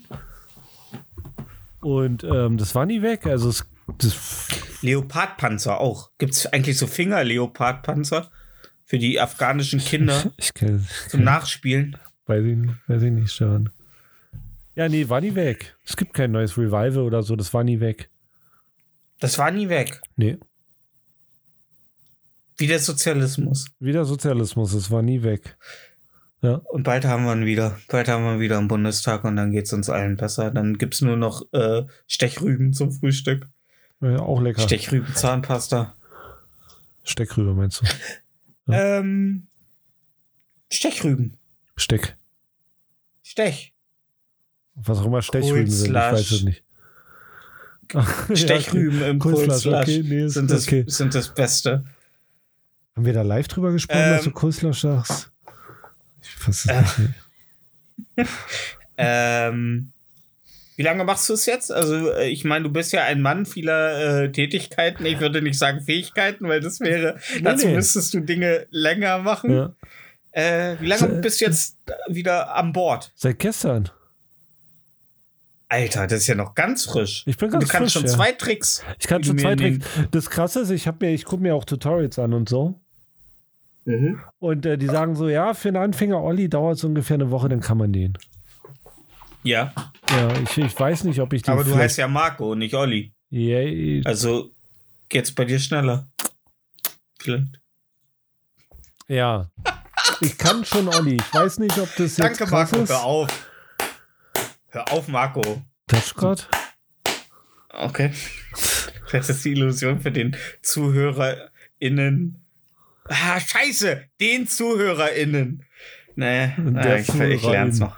Und ähm, das war nie weg. Also es, das, Leopardpanzer auch. Gibt es eigentlich so Finger-Leopardpanzer für die afghanischen Kinder ich kenne zum Nachspielen? weiß ich, nicht- weiß ich nicht, Stefan. Ja, nee, war nie weg. Es gibt kein neues Revival oder so, das war nie weg. Das war nie weg. Nee, Wie der Sozialismus. wieder Sozialismus, es war nie weg. Und bald haben wir ihn wieder. Bald haben wir ihn wieder im Bundestag und dann geht es uns allen besser. Dann gibt es nur noch äh, Stechrüben zum Frühstück. Ja, auch lecker. Stechrüben, Zahnpasta. Steck rüber, meinst du? Ähm, Stechrüben. Steck. Stech. Was auch immer Stechrüben sind, ich weiß es nicht. Ach, ja, Stechrüben im Kohlslash, okay, nee, sind, das, okay. sind das Beste. Haben wir da live drüber gesprochen, Ähm, dass du Kohlslash sagst? Ich fass es Äh. nicht. Ähm, wie lange machst du es jetzt? Also, äh, ich meine, du bist ja ein Mann vieler äh, Tätigkeiten. Ich würde nicht sagen Fähigkeiten, weil das wäre, dazu nee. müsstest du Dinge länger machen. Ja. Äh, wie lange So, bist du jetzt wieder an Bord? Seit gestern. Alter, das ist ja noch ganz frisch. Ich bin Und du ganz kannst frisch, schon ja. zwei Tricks. Ich kann schon zwei Tricks. Das Krasse ist, ich, hab mir, ich gucke mir auch Tutorials an und so. den- Und äh, die sagen so, ja, für einen Anfänger Olli dauert es ungefähr eine Woche, dann kann man den. Ja, Ja, ich, ich weiß nicht, ob ich den aber du heißt ja Marco, nicht Olli. Ja, ich- Also geht's bei dir schneller. Vielleicht. ja. Ich kann schon Olli. Ich weiß nicht, ob das jetzt Danke, krass Marco. ist. Hör auf. Hör auf, Marco. Touchgrad? Okay. Vielleicht ist die Illusion für den ZuhörerInnen. Ah, scheiße! Den ZuhörerInnen. Ah, der ich, ich lern's noch.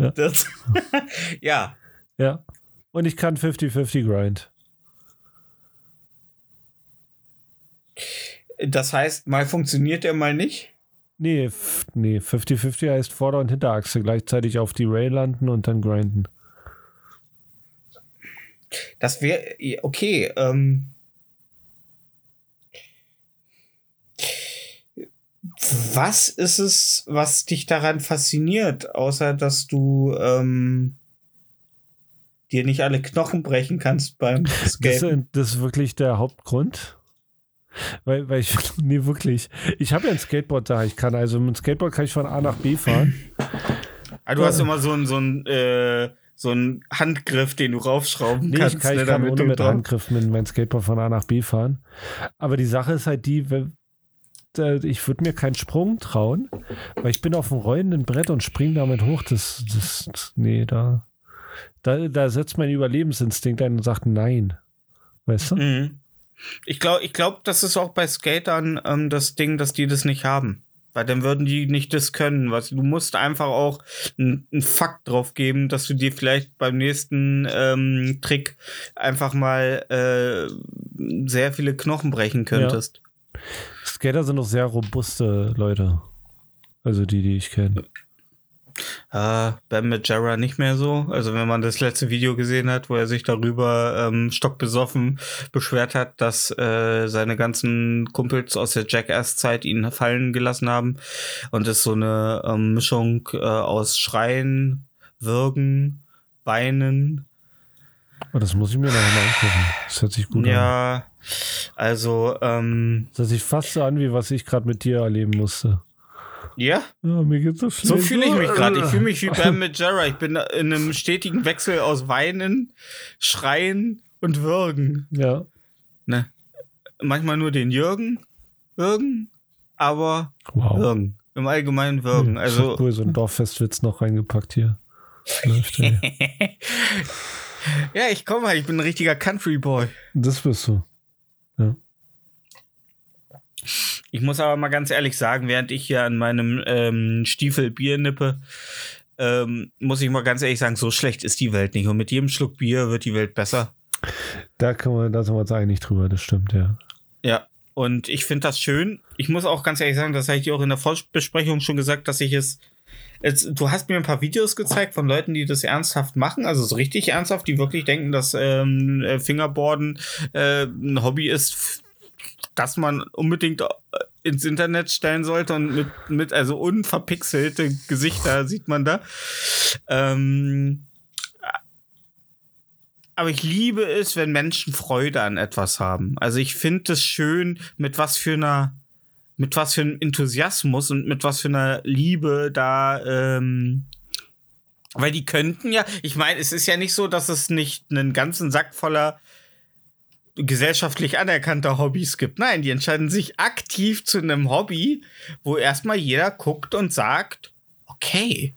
Ja. Das, ja. Ja. Und ich kann 50-50 Grind. Das heißt, mal funktioniert er, mal nicht. Nee, nee, 50-50 heißt Vorder- und Hinterachse gleichzeitig auf die Rail landen und dann grinden. Das wäre okay. Ähm, was ist es, was dich daran fasziniert, außer dass du ähm, dir nicht alle Knochen brechen kannst beim Das, Skaten? ist- das ist wirklich der Hauptgrund. Weil, weil ich, nee, wirklich. Ich habe ja ein Skateboard da. Ich kann also mit dem Skateboard kann ich von A nach B fahren. Ah, du hast immer so einen so einen, äh, so einen Handgriff, den du raufschrauben Nee, kannst, ich kann, ne, ich kann damit ohne du mit Handgriff mit meinem Skateboard von A nach B fahren. Aber die Sache ist halt die, wenn- ich würde mir keinen Sprung trauen, weil ich bin auf einem rollenden Brett und spring damit hoch. Das, das, nee, da, da, da setzt mein Überlebensinstinkt ein und sagt nein. Weißt du? Mhm. Ich glaube, ich glaub, das ist auch bei Skatern ähm, das Ding, dass die das nicht haben. Weil dann würden die nicht das können. Was, du musst einfach auch einen Fakt drauf geben, dass du dir vielleicht beim nächsten ähm, Trick einfach mal äh, sehr viele Knochen brechen könntest. Skater sind doch sehr robuste Leute. Also die, die ich kenne. Ah, Ben Majera nicht mehr so. Also wenn man das letzte Video gesehen hat, wo er sich darüber ähm, stockbesoffen beschwert hat, dass äh, seine ganzen Kumpels aus der Jackass-Zeit ihn fallen gelassen haben und es so eine ähm, Mischung äh, aus Schreien, Würgen, Weinen. Oh, das muss ich mir noch mal angucken. Das hört sich gut an. ja, also ähm, Das hört sich fast so an, wie was ich gerade mit dir erleben musste. ja, Ja, mir geht's so schlecht. so fühle ich mich gerade. Ich fühle mich wie Ben Majera. Ich bin in einem stetigen Wechsel aus Weinen, Schreien und Würgen. Ja. Ne. Manchmal nur den Jürgen, Würgen, aber Wow. Würgen. Im Allgemeinen Würgen. Hm, Also, cool, so ein Dorffestwitz noch reingepackt hier. Läuft. ja, ich komme halt, ich bin ein richtiger Country Boy. Das bist du. Ich muss aber mal ganz ehrlich sagen, während ich hier an meinem ähm, Stiefel Bier nippe, ähm, muss ich mal ganz ehrlich sagen, so schlecht ist die Welt nicht. Und mit jedem Schluck Bier wird die Welt besser. Da, kann man, da sind wir uns einig drüber, das stimmt, ja. Ja. Und ich finde das schön. Ich muss auch ganz ehrlich sagen, das habe ich dir auch in der Vorbesprechung schon gesagt, dass ich es Jetzt, du hast mir ein paar Videos gezeigt von Leuten, die das ernsthaft machen, also so richtig ernsthaft, die wirklich denken, dass ähm, äh, Fingerboarden äh, ein Hobby ist, das man unbedingt äh, ins Internet stellen sollte und mit, mit also unverpixelte Gesichter sieht man da. Ähm, aber ich liebe es, wenn Menschen Freude an etwas haben. Also ich finde es schön, mit was für einer, mit was für einem Enthusiasmus und mit was für einer Liebe da, ähm, weil die könnten ja, ich meine, es ist ja nicht so, dass es nicht einen ganzen Sack voller gesellschaftlich anerkannter Hobbys gibt. Nein, die entscheiden sich aktiv zu einem Hobby, wo erstmal jeder guckt und sagt, okay,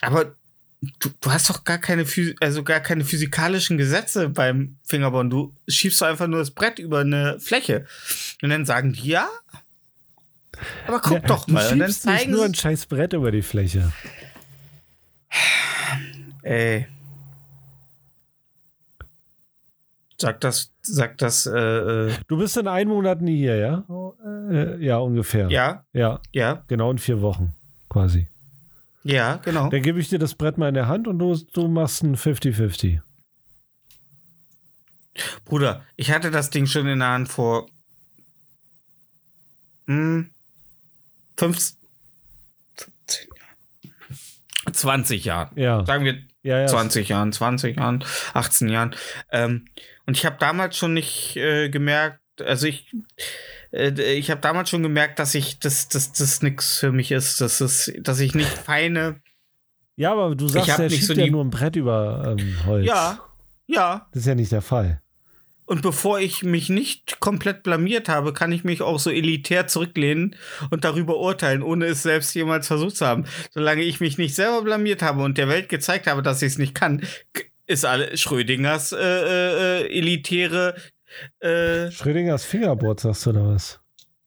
aber du, du hast doch gar keine, also gar keine physikalischen Gesetze beim Fingerborn. Du schiebst einfach nur das Brett über eine Fläche. Und dann sagen die, ja, aber guck Ja, doch du mal. Und dann schiebst nicht zeigen nur ein scheiß Brett über die Fläche. ey. Sag das, sag das, äh, äh, Du bist in einem Monat nie hier, ja? Äh, ja, ungefähr. ja, Ja, ja, genau in vier Wochen quasi. Ja, genau. Dann gebe ich dir das Brett mal in der Hand und du, du machst ein 50-50. Bruder, ich hatte das Ding schon in der Hand vor hm, 15, 15 Jahren. 20 Jahren. Ja. Sagen wir ja, ja 20 Jahren, 20 Jahren, 18 Jahren. Ähm, und ich habe damals schon nicht äh, gemerkt, also ich, ich habe damals schon gemerkt, dass ich, dass das, das nix für mich ist, dass, es, dass ich nicht feine. Ja, aber du sagst, er nicht schiebt so ja nur ein Brett über ähm, Holz. Ja, ja. Das ist ja nicht der Fall. Und bevor ich mich nicht komplett blamiert habe, kann ich mich auch so elitär zurücklehnen und darüber urteilen, ohne es selbst jemals versucht zu haben. Solange ich mich nicht selber blamiert habe und der Welt gezeigt habe, dass ich es nicht kann, ist alle Schrödingers äh, äh, äh, elitäre äh, Schrödingers Fingerboard, sagst du oder was?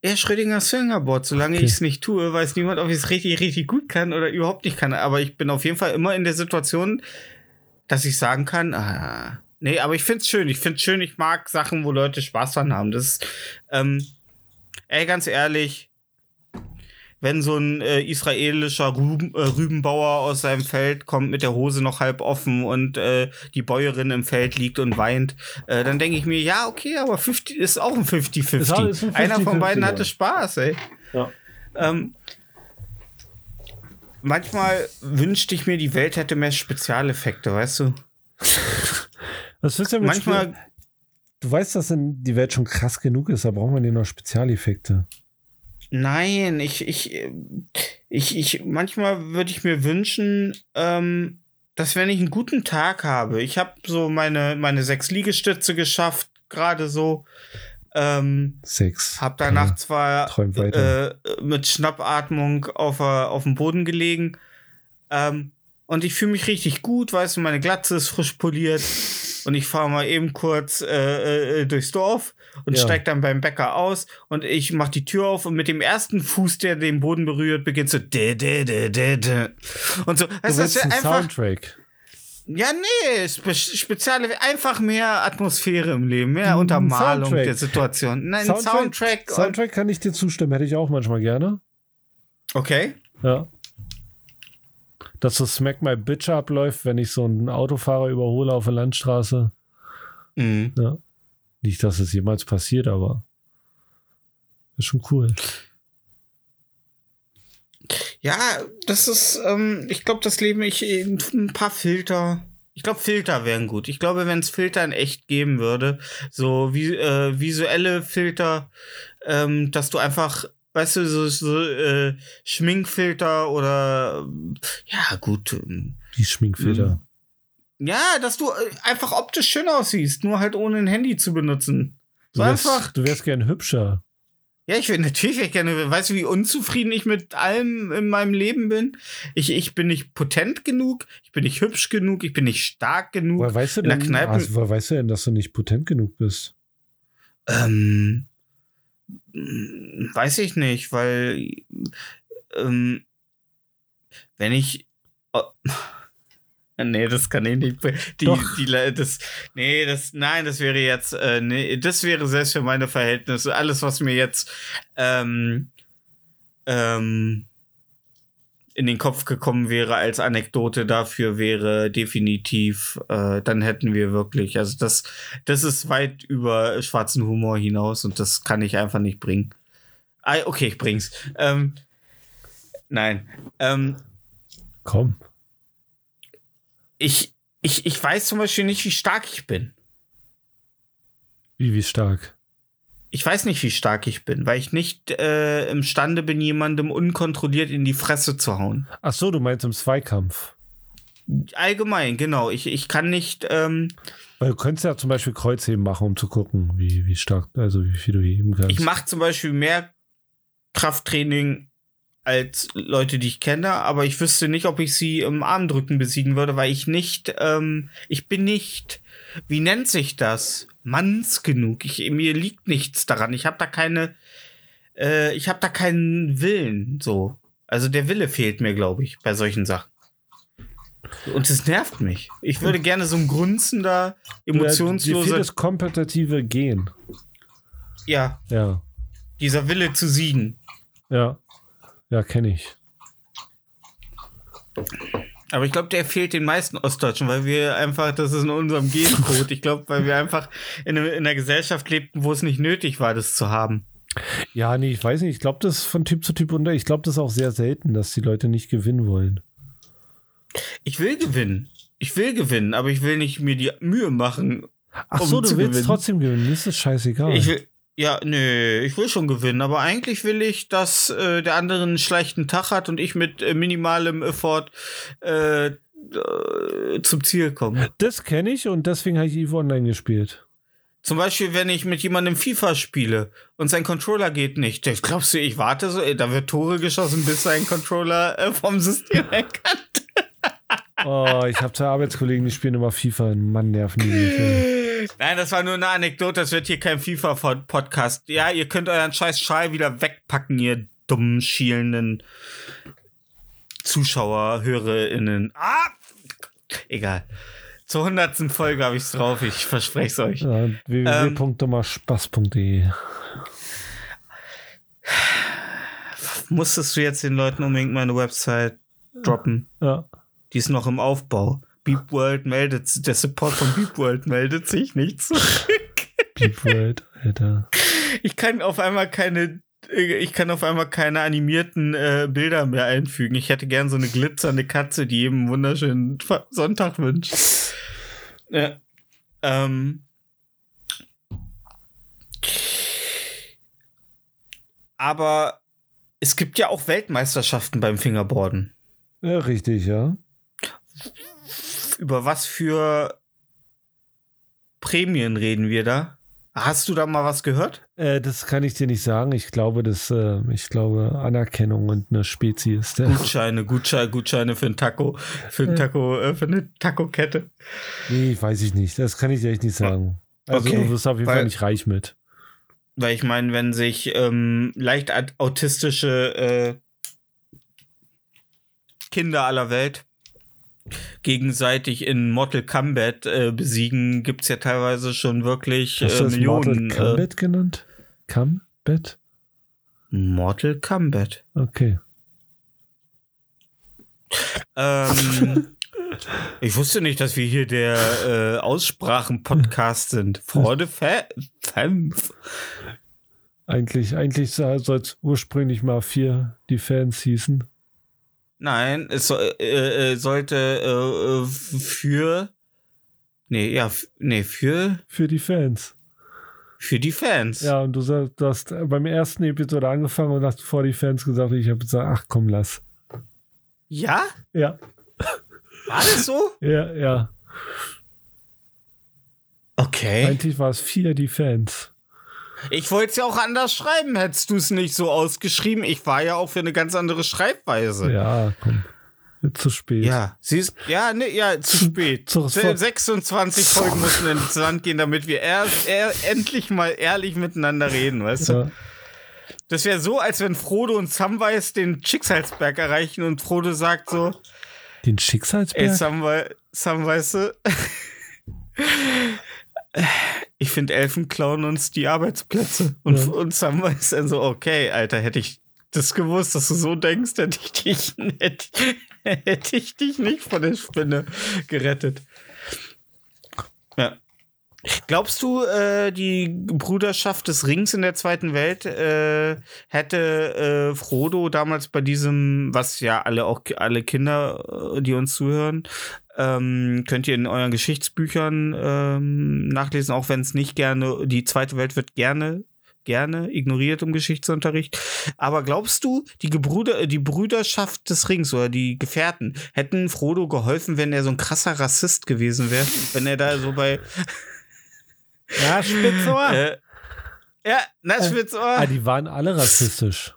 ja, Schrödingers Fingerboard. Solange Okay. ich es nicht tue, weiß niemand, ob ich es richtig, richtig gut kann oder überhaupt nicht kann. Aber ich bin auf jeden Fall immer in der Situation, dass ich sagen kann, ah, nee, aber ich find's schön. Ich find's schön, ich mag Sachen, wo Leute Spaß dran haben. Das ist, ähm, ey, ganz ehrlich, wenn so ein äh, israelischer Rüben, äh, Rübenbauer aus seinem Feld kommt mit der Hose noch halb offen und äh, die Bäuerin im Feld liegt und weint, äh, dann denke ich mir, ja, okay, aber 50 ist auch ein Ist auch- ist 50-50. ein Einer von 50-50, beiden ja. hatte Spaß, ey. Ja. Ähm, manchmal wünschte ich mir, die Welt hätte mehr Spezialeffekte, weißt du? Was willst du mit Manchmal, Du weißt, dass die Welt schon krass genug ist, da brauchen wir nicht noch Spezialeffekte. Nein, ich, ich, äh, ich, ich, manchmal würde ich mir wünschen, ähm, dass wenn ich einen guten Tag habe, ich habe so meine, meine sechs Liegestütze geschafft, gerade so, ähm, Sechs. hab danach Ja, zwar äh, mit Schnappatmung auf, äh, auf dem Boden gelegen. Ähm, und ich fühle mich richtig gut, weißt du, meine Glatze ist frisch poliert. Und ich fahre mal eben kurz äh, äh, durchs Dorf und Ja. steig dann beim Bäcker aus und ich mach die Tür auf und mit dem ersten Fuß, der den Boden berührt, beginnt so dä, dä, dä, dä, dä. und so. Das wär einen einfach, Soundtrack. ja, nee, spe spezielle, einfach mehr Atmosphäre im Leben, mehr Ein Untermalung Soundtrack. der Situation. Nein, Soundtrack. Soundtrack, und- Soundtrack kann ich dir zustimmen, hätte ich auch manchmal gerne. okay. Ja. Dass so Smack My Bitch abläuft, wenn ich so einen Autofahrer überhole auf der Landstraße. Mhm. Ja. Nicht, dass es jemals passiert, aber ist schon cool. Ja, das ist, ähm, ich glaube, das Leben, ich, ein paar Filter. Ich glaube, Filter wären gut. Ich glaube, wenn es Filter in echt geben würde, so wie äh, visuelle Filter, ähm, dass du einfach, weißt du, so, so äh, Schminkfilter oder ja, gut. ähm, Die Schminkfilter. Ja, dass du äh, einfach optisch schön aussiehst, nur halt ohne ein Handy zu benutzen. Du, So wärst, einfach. du wärst gern hübscher. Ja, ich will natürlich ich gerne, weißt du, wie unzufrieden ich mit allem in meinem Leben bin? Ich, ich bin nicht potent genug, ich bin nicht hübsch genug, ich bin nicht stark genug. Woher weißt du in der denn, Kneipe- also, woher weißt du denn, dass du nicht potent genug bist? Ähm, mm, weiß ich nicht, weil ähm, wenn ich oh, Nee, das kann ich nicht. Die, Doch. die, das, nee, das, nein, das wäre jetzt, äh, nee, das wäre selbst für meine Verhältnisse. Alles, was mir jetzt, ähm, ähm, in den Kopf gekommen wäre als Anekdote dafür wäre definitiv, äh, dann hätten wir wirklich, also das, das ist weit über schwarzen Humor hinaus und das kann ich einfach nicht bringen. Ah, okay, ich bring's. Ähm, nein. Ähm, Komm. Ich, ich, ich weiß zum Beispiel nicht, wie stark ich bin. Wie, wie stark? Ich weiß nicht, wie stark ich bin, weil ich nicht äh, imstande bin, jemandem unkontrolliert in die Fresse zu hauen. Ach so, du meinst im Zweikampf. Allgemein, genau. Ich, ich kann nicht, ähm, Weil du könntest ja zum Beispiel Kreuzheben machen, um zu gucken, wie, wie stark, also wie viel du heben kannst. ich mache zum Beispiel mehr Krafttraining als Leute, die ich kenne, aber ich wüsste nicht, ob ich sie im Armdrücken besiegen würde, weil ich nicht, ähm, ich bin nicht, wie nennt sich das? Manns genug. Ich, mir liegt nichts daran. Ich habe da keine, äh, ich habe da keinen Willen, so. Also der Wille fehlt mir, glaube ich, bei solchen Sachen. Und es nervt mich. Ich würde gerne so ein grunzender, emotionsloser, das kompetitive Gen. ja, Ja, dieser Wille zu siegen. ja. Ja, kenne ich. Aber ich glaube, der fehlt den meisten Ostdeutschen, weil wir einfach, das ist in unserem Gencode. Ich glaube, weil wir einfach in, in einer Gesellschaft lebten, wo es nicht nötig war, das zu haben. Ja, nee, ich weiß nicht. Ich glaube, das ist von Typ zu Typ unter. Ich glaube, das ist auch sehr selten, dass die Leute nicht gewinnen wollen. Ich will gewinnen. Ich will gewinnen, aber ich will nicht mir die Mühe machen. Ach Um so, du willst gewinnen. trotzdem gewinnen. Das ist scheißegal. Ich will, ja, nö, ich will schon gewinnen, aber eigentlich will ich, dass äh, der andere einen schlechten Tag hat und ich mit äh, minimalem Effort äh, zum Ziel komme. das kenne ich und deswegen habe ich EVE Online gespielt. Zum Beispiel, wenn ich mit jemandem FIFA spiele und sein Controller geht nicht. Glaubst du, ich warte so, ey, da wird Tore geschossen, bis sein Controller äh, vom System erkannt. Oh, ich habe zwei Arbeitskollegen, die spielen immer FIFA. Mann, nerven die mich. Nein, das war nur eine Anekdote, das wird hier kein FIFA-Podcast. Ja, ihr könnt euren scheiß Schal wieder wegpacken, ihr dummen, schielenden Zuschauer, HörerInnen. Ah! Egal. Zur hundertsten Folge habe ich es drauf, ich verspreche es euch. Ja, www.dummerspaß.de Musstest du jetzt den Leuten unbedingt meine Website droppen? Ja. Die ist noch im Aufbau. Beep World meldet, der Support von Beep World meldet sich nicht zurück. Beep World, Alter. Ich kann auf einmal keine, äh, ich kann auf einmal keine animierten äh, Bilder mehr einfügen. Ich hätte gern so eine glitzernde Katze, die jedem einen wunderschönen Sonntag wünscht. Ja. Ähm. Aber es gibt ja auch Weltmeisterschaften beim Fingerboarden. Ja, richtig, ja. Über was für Prämien reden wir da? Hast du da mal was gehört? Äh, das kann ich dir nicht sagen. Ich glaube, das, äh, ich glaube, Anerkennung und eine Spezies. Gutscheine, Gutscheine, Gutscheine für ein Taco, für ein Taco, äh, für eine Taco-Kette. Nee, weiß ich nicht. Das kann ich dir echt nicht sagen. Also Okay, du wirst auf jeden weil- Fall nicht reich mit. Weil ich meine, wenn sich ähm, leicht aut- autistische äh, Kinder aller Welt gegenseitig in Mortal Kombat äh, besiegen, gibt es ja teilweise schon wirklich Hast äh, Millionen. Mortal Äh, Kombat genannt? Kombat? Mortal Kombat. Okay. Ähm, ich wusste nicht, dass wir hier der äh, Aussprachen-Podcast sind. For the fa Fans. Eigentlich, eigentlich soll es ursprünglich mal vier die Fans hießen. Nein, es so, äh, äh, sollte äh, äh, für. Nee, ja, nee, für, Für die Fans. für die Fans. Ja, und du, hast beim ersten Episode angefangen und hast vor die Fans gesagt, ich habe gesagt, ach komm, lass. Ja? Ja, War das so? ja, ja. Okay. Eigentlich war es vier die Fans. Ich wollte es ja auch anders schreiben, hättest du es nicht so ausgeschrieben. Ich war ja auch für eine ganz andere Schreibweise. Ja, komm. Zu spät. Ja, siehst ja, ne, ja, zu spät. zu- Se- 26 Folgen mussten ins Land gehen, damit wir erst, er, endlich mal ehrlich miteinander reden, weißt du? Ja. Das wäre so, als wenn Frodo und Samwise den Schicksalsberg erreichen und Frodo sagt so, Den ey, Schicksalsberg? Samwise, Samwise, ich finde, Elfen klauen uns die Arbeitsplätze. Und, Ja. und Samwise dann so, okay, Alter, hätte ich das gewusst, dass du so denkst, hätte ich dich, hätte, hätte ich dich nicht von der Spinne gerettet. Ja. Glaubst du, äh, die Bruderschaft des Rings in der Zweiten Welt äh, hätte äh, Frodo damals bei diesem, was ja alle auch alle Kinder, äh, die uns zuhören, ähm, könnt ihr in euren Geschichtsbüchern ähm, nachlesen, auch wenn es nicht gerne, die Zweite Welt wird gerne gerne ignoriert im Geschichtsunterricht. Aber glaubst du, die, Gebruder, äh, die Brüderschaft des Rings oder die Gefährten hätten Frodo geholfen, wenn er so ein krasser Rassist gewesen wäre? wenn er da so bei. Ja, Spitzohr. Äh, ja, na, Spitzohr. Ah, die waren alle rassistisch.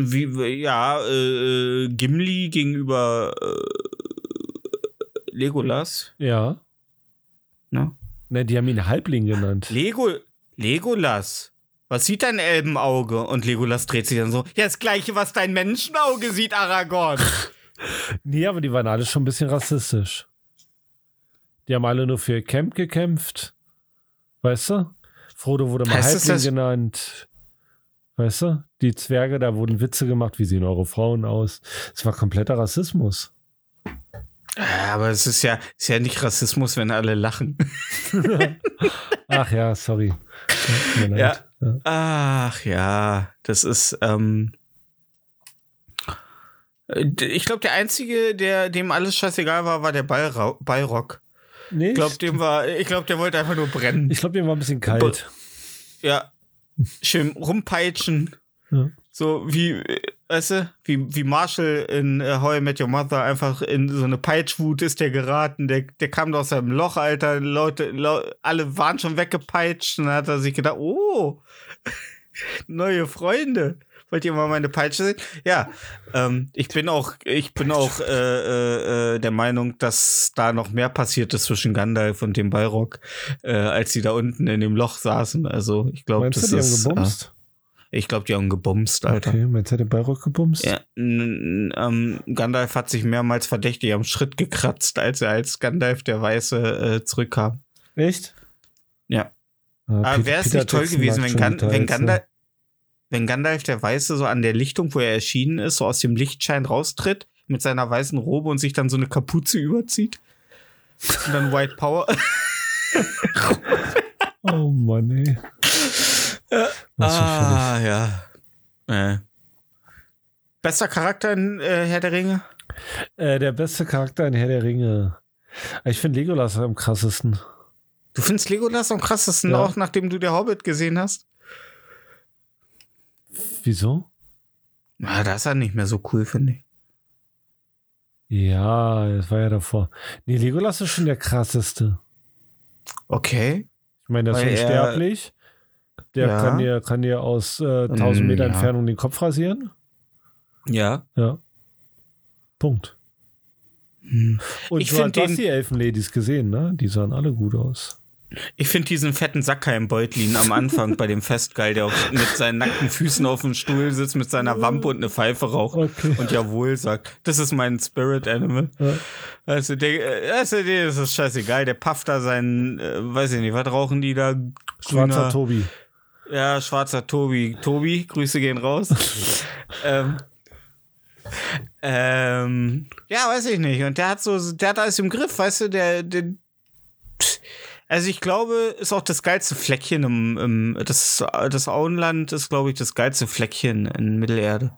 Wie, ja, äh, Gimli gegenüber äh, Legolas. Ja. Ne? Ne, die haben ihn Halbling genannt. Lego, Legolas. Was sieht dein Elbenauge? Und Legolas dreht sich dann so. Ja, das gleiche, was dein Menschenauge sieht, Aragorn. Nee, aber die waren alle schon ein bisschen rassistisch. Die haben alle nur für Camp gekämpft. Weißt du? Frodo wurde mal Heißt Halbling genannt. Weißt du? Die Zwerge, da wurden Witze gemacht, wie sehen eure Frauen aus. Es war kompletter Rassismus. Aber es ist ja, ist ja nicht Rassismus, wenn alle lachen. Ach ja, sorry. Ja. Ja. Ach ja, das ist, ähm, äh, ich glaube, der einzige, der dem alles scheißegal war, war der Ballra Ballrock. Nee, Ich glaube, dem war, ich glaube, der wollte einfach nur brennen. ich glaube, mir war ein bisschen kalt. Ja, schön rumpeitschen. Ja. So wie, weißt du, wie, wie Marshall in äh, How I Met Your Mother einfach in so eine Peitschwut ist der geraten. Der, der kam da aus seinem Loch, Alter. Leute, Leu- alle waren schon weggepeitscht. Und dann hat er sich gedacht, oh, neue Freunde. Wollt ihr mal meine Peitsche sehen? Ja, ähm, ich bin auch, ich bin auch äh, äh, äh, der Meinung, dass da noch mehr passiert ist zwischen Gandalf und dem Balrog, äh, als die da unten in dem Loch saßen. Also ich glaube, das du, die ist. haben gebumst? Äh, ich glaube, die haben gebumst, Alter. Okay, meinst du, der Bayrock gebumst? Ja, ähm, Gandalf hat sich mehrmals verdächtig am Schritt gekratzt, als er als Gandalf der Weiße äh, zurückkam. Echt? Ja. Ah, Aber wäre es nicht toll gewesen, wenn, Gan wenn, Gandalf, wenn Gandalf der Weiße so an der Lichtung, wo er erschienen ist, so aus dem Lichtschein raustritt mit seiner weißen Robe und sich dann so eine Kapuze überzieht? Und dann White Power. Oh Mann, ey. Ah, ja. Äh. Bester Charakter in äh, Herr der Ringe? Äh, der beste Charakter in Herr der Ringe. Ich finde Legolas am krassesten. Du findest Legolas am krassesten, Ja. auch nachdem du der Hobbit gesehen hast? Wieso? Na, das ist er nicht mehr so cool, finde ich. Ja, das war ja davor. Nee, Legolas ist schon der krasseste. Okay. Ich meine, der ist Weil er- unsterblich. Der Ja. kann dir, kann dir aus äh, 1000 Mm, Meter ja. Entfernung den Kopf rasieren. Ja. Ja. Punkt. Hm. Und Ich du find hast den- die Elfenladies gesehen, ne? Die sahen alle gut aus. Ich finde diesen fetten Sackheim-Beutlin am Anfang bei dem Festgeil, der auf, mit seinen nackten Füßen auf dem Stuhl sitzt, mit seiner Wampe und eine Pfeife raucht Okay. und jawohl sagt. Das ist mein Spirit Animal. Ja. Also, der, also, der ist das scheißegal. Der pafft da seinen, äh, weiß ich nicht, was rauchen die da? Schwarzer Grüner- Tobi. Ja, schwarzer Tobi. Tobi, Grüße gehen raus. ähm, ähm, ja, weiß ich nicht. Und der hat so, der hat alles im Griff, weißt du, der, der Pff. Also ich glaube, ist auch das geilste Fleckchen im, im das, das Auenland ist, glaube ich, das geilste Fleckchen in Mittelerde.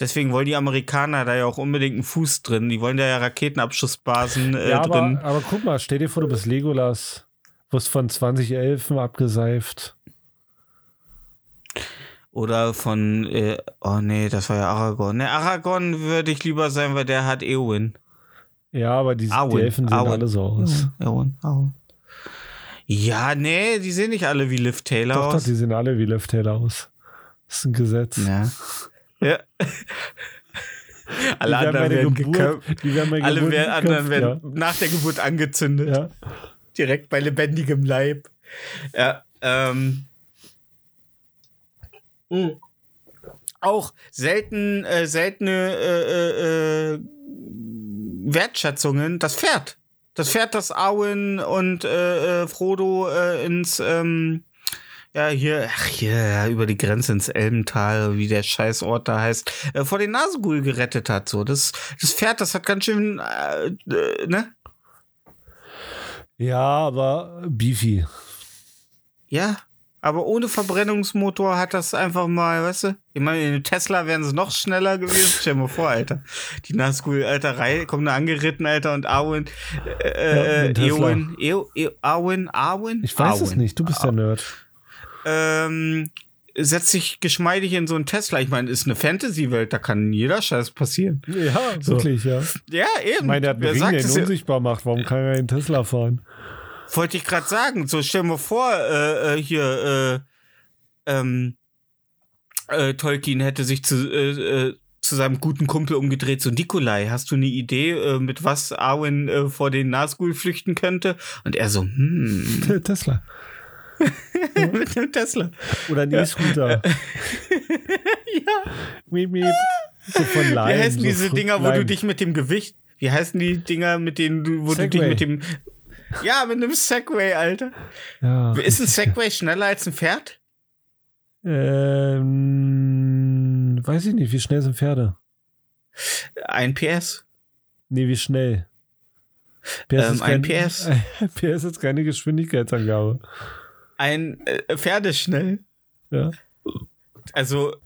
Deswegen wollen die Amerikaner da ja auch unbedingt einen Fuß drin. Die wollen da ja Raketenabschussbasen äh, ja, drin. aber, aber guck mal, stell dir vor, du bist Legolas. Wirst von 20 Elfen abgeseift. Oder von, äh, oh nee, das war ja Aragorn. Ne, Aragorn würde ich lieber sein, weil der hat Eowyn. Ja, aber die, die Arwen, Elfen sehen Arwen. alle so aus. Eowyn, Eowyn. Ja, nee, die sehen nicht alle wie Liv Taylor Doch, doch, aus. die sehen alle wie Liv Taylor aus. Das ist ein Gesetz. ja. ja. alle Die anderen werden Geburt- geköpft. Die werden Alle Geburt werden, anderen geköpft, werden nach der Geburt angezündet. ja. ja. direkt bei lebendigem Leib. Ja, ähm. Mhm. Auch selten, äh, seltene äh, äh, äh, Wertschätzungen. Das Pferd. Das Pferd, das Arwen und äh, äh, Frodo äh, ins, ähm, ja, hier, ach, hier, über die Grenze ins Elbental, wie der Scheißort da heißt, äh, vor den Nasengul gerettet hat. So, das, das Pferd, das hat ganz schön, äh, äh, ne? Ja, aber Beefy. Ja, aber ohne Verbrennungsmotor hat das einfach mal, weißt du? Ich meine, in dem Tesla wären sie noch schneller gewesen. Stell dir mal vor, Alter. Die Nazgul, Alter, Reihe, kommen da angeritten, Alter, und Arwen, äh, Ja, Tesla. Eowyn, Eo, Arwen, Arwen? Ich weiß es Arwen. nicht, du bist der Nerd. Ähm, setzt sich geschmeidig in so einen Tesla. Ich meine, ist eine Fantasy-Welt, da kann jeder Scheiß passieren. Ja, So. wirklich, ja. Ja, eben. Ich meine, der hat einen Wer Ring, der es ihn ja? unsichtbar macht. Warum kann er einen Tesla fahren? Wollte ich gerade sagen. So, stell mir vor, äh, äh, hier, äh, ähm, äh, Tolkien hätte sich zu, äh, äh, zu seinem guten Kumpel umgedreht. So, Nikolai, hast du eine Idee, äh, mit was Arwen äh, vor den Nazgul flüchten könnte? Und er so, hm, Tesla. mit dem Tesla. Oder ein E-Scooter. Ja. Miep, miep. So von Wie Leinen. heißen so diese Dinger, wo du dich mit dem Gewicht, wie heißen die Dinger, mit denen du, wo du dich Segway. mit dem, ja, mit einem Segway, Alter. Ja. Ist ein Segway schneller als ein Pferd? Ähm, weiß ich nicht, wie schnell sind Pferde? Ein PS. Nee, wie schnell? Ähm, ein kein- PS. PS ist keine Geschwindigkeitsangabe. Ein äh, Pferdeschnell. Ja. Also,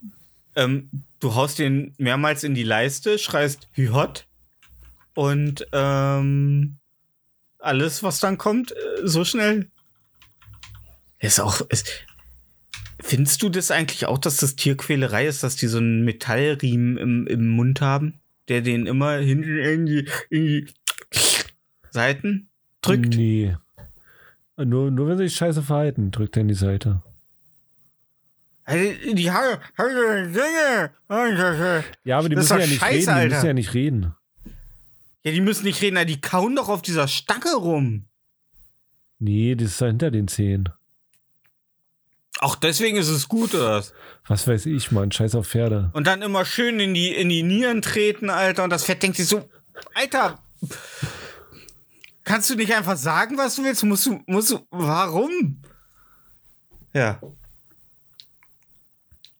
ähm, du haust den mehrmals in die Leiste, schreist wie hot und ähm, alles, was dann kommt, äh, so schnell. Ist auch. Ist, findest du das eigentlich auch, dass das Tierquälerei ist, dass die so einen Metallriemen im, im Mund haben, der den immer hinten in die, in die Seiten drückt? Nee. Nur, nur wenn sie sich scheiße verhalten, drückt er in die Seite. Also, die haben Dinge. Ja, aber die müssen ja nicht scheiße, reden. Die Alter. müssen ja nicht reden. Ja, die müssen nicht reden, na, die kauen doch auf dieser Stange rum. Nee, das ist da hinter den Zehen. Auch deswegen ist es gut, oder? was? Was weiß ich, Mann. Scheiß auf Pferde. Und dann immer schön in die, in die Nieren treten, Alter. Und das Fett denkt sich so, Alter, kannst du nicht einfach sagen, was du willst? Musst du, musst du, warum? Ja.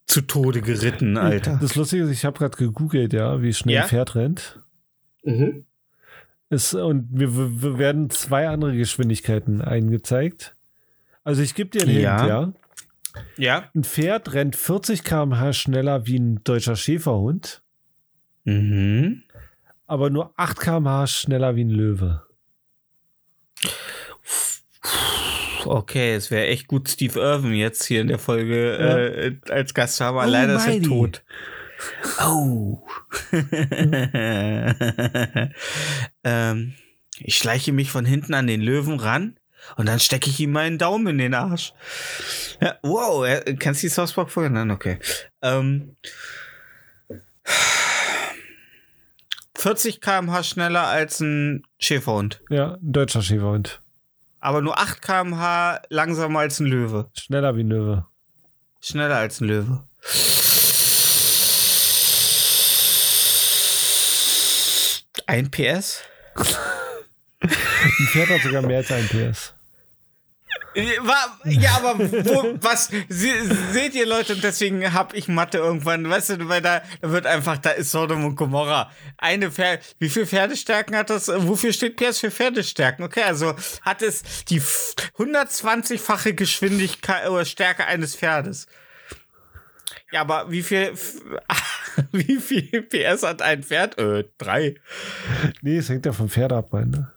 Zu Tode geritten, Alter. Das Lustige ist, ich habe gerade gegoogelt, ja, wie schnell Ja? ein Pferd rennt. Mhm. Es, und wir, wir werden zwei andere Geschwindigkeiten eingezeigt. Also ich gebe dir einen Ja. Hint, ja. Ja. Ein Pferd rennt 40 km/h schneller wie ein deutscher Schäferhund, Mhm. aber nur 8 km/h schneller wie ein Löwe. Okay, es wäre echt gut, Steve Irwin jetzt hier in der Folge äh, als Gast zu haben. aber Oh, Leider ist er tot. Oh. ähm, ich schleiche mich von hinten an den Löwen ran und dann stecke ich ihm meinen Daumen in den Arsch. Ja, wow, äh, kennst du die Park Folge? Nein, okay. Ähm, 40 km/h schneller als ein Schäferhund, Ja, ein deutscher Schäferhund. aber nur 8 km/h langsamer als ein Löwe. Schneller wie ein Löwe. Schneller als ein Löwe. Ein PS? Ein Pferd hat sogar mehr als ein PS. Ja, aber wo, was? Seht ihr Leute, und deswegen hab ich Mathe irgendwann, weißt du, weil da, da wird einfach, da ist Sodom und Gomorra. Eine Pferd, wie viel Pferdestärken hat das? Wofür steht PS für Pferdestärken? Okay, also hat es die f- 120-fache Geschwindigkeit oder Stärke eines Pferdes. Ja, aber wie viel, wie viel PS hat ein Pferd? Äh, drei. Nee, es hängt ja vom Pferd ab, Mann. ne?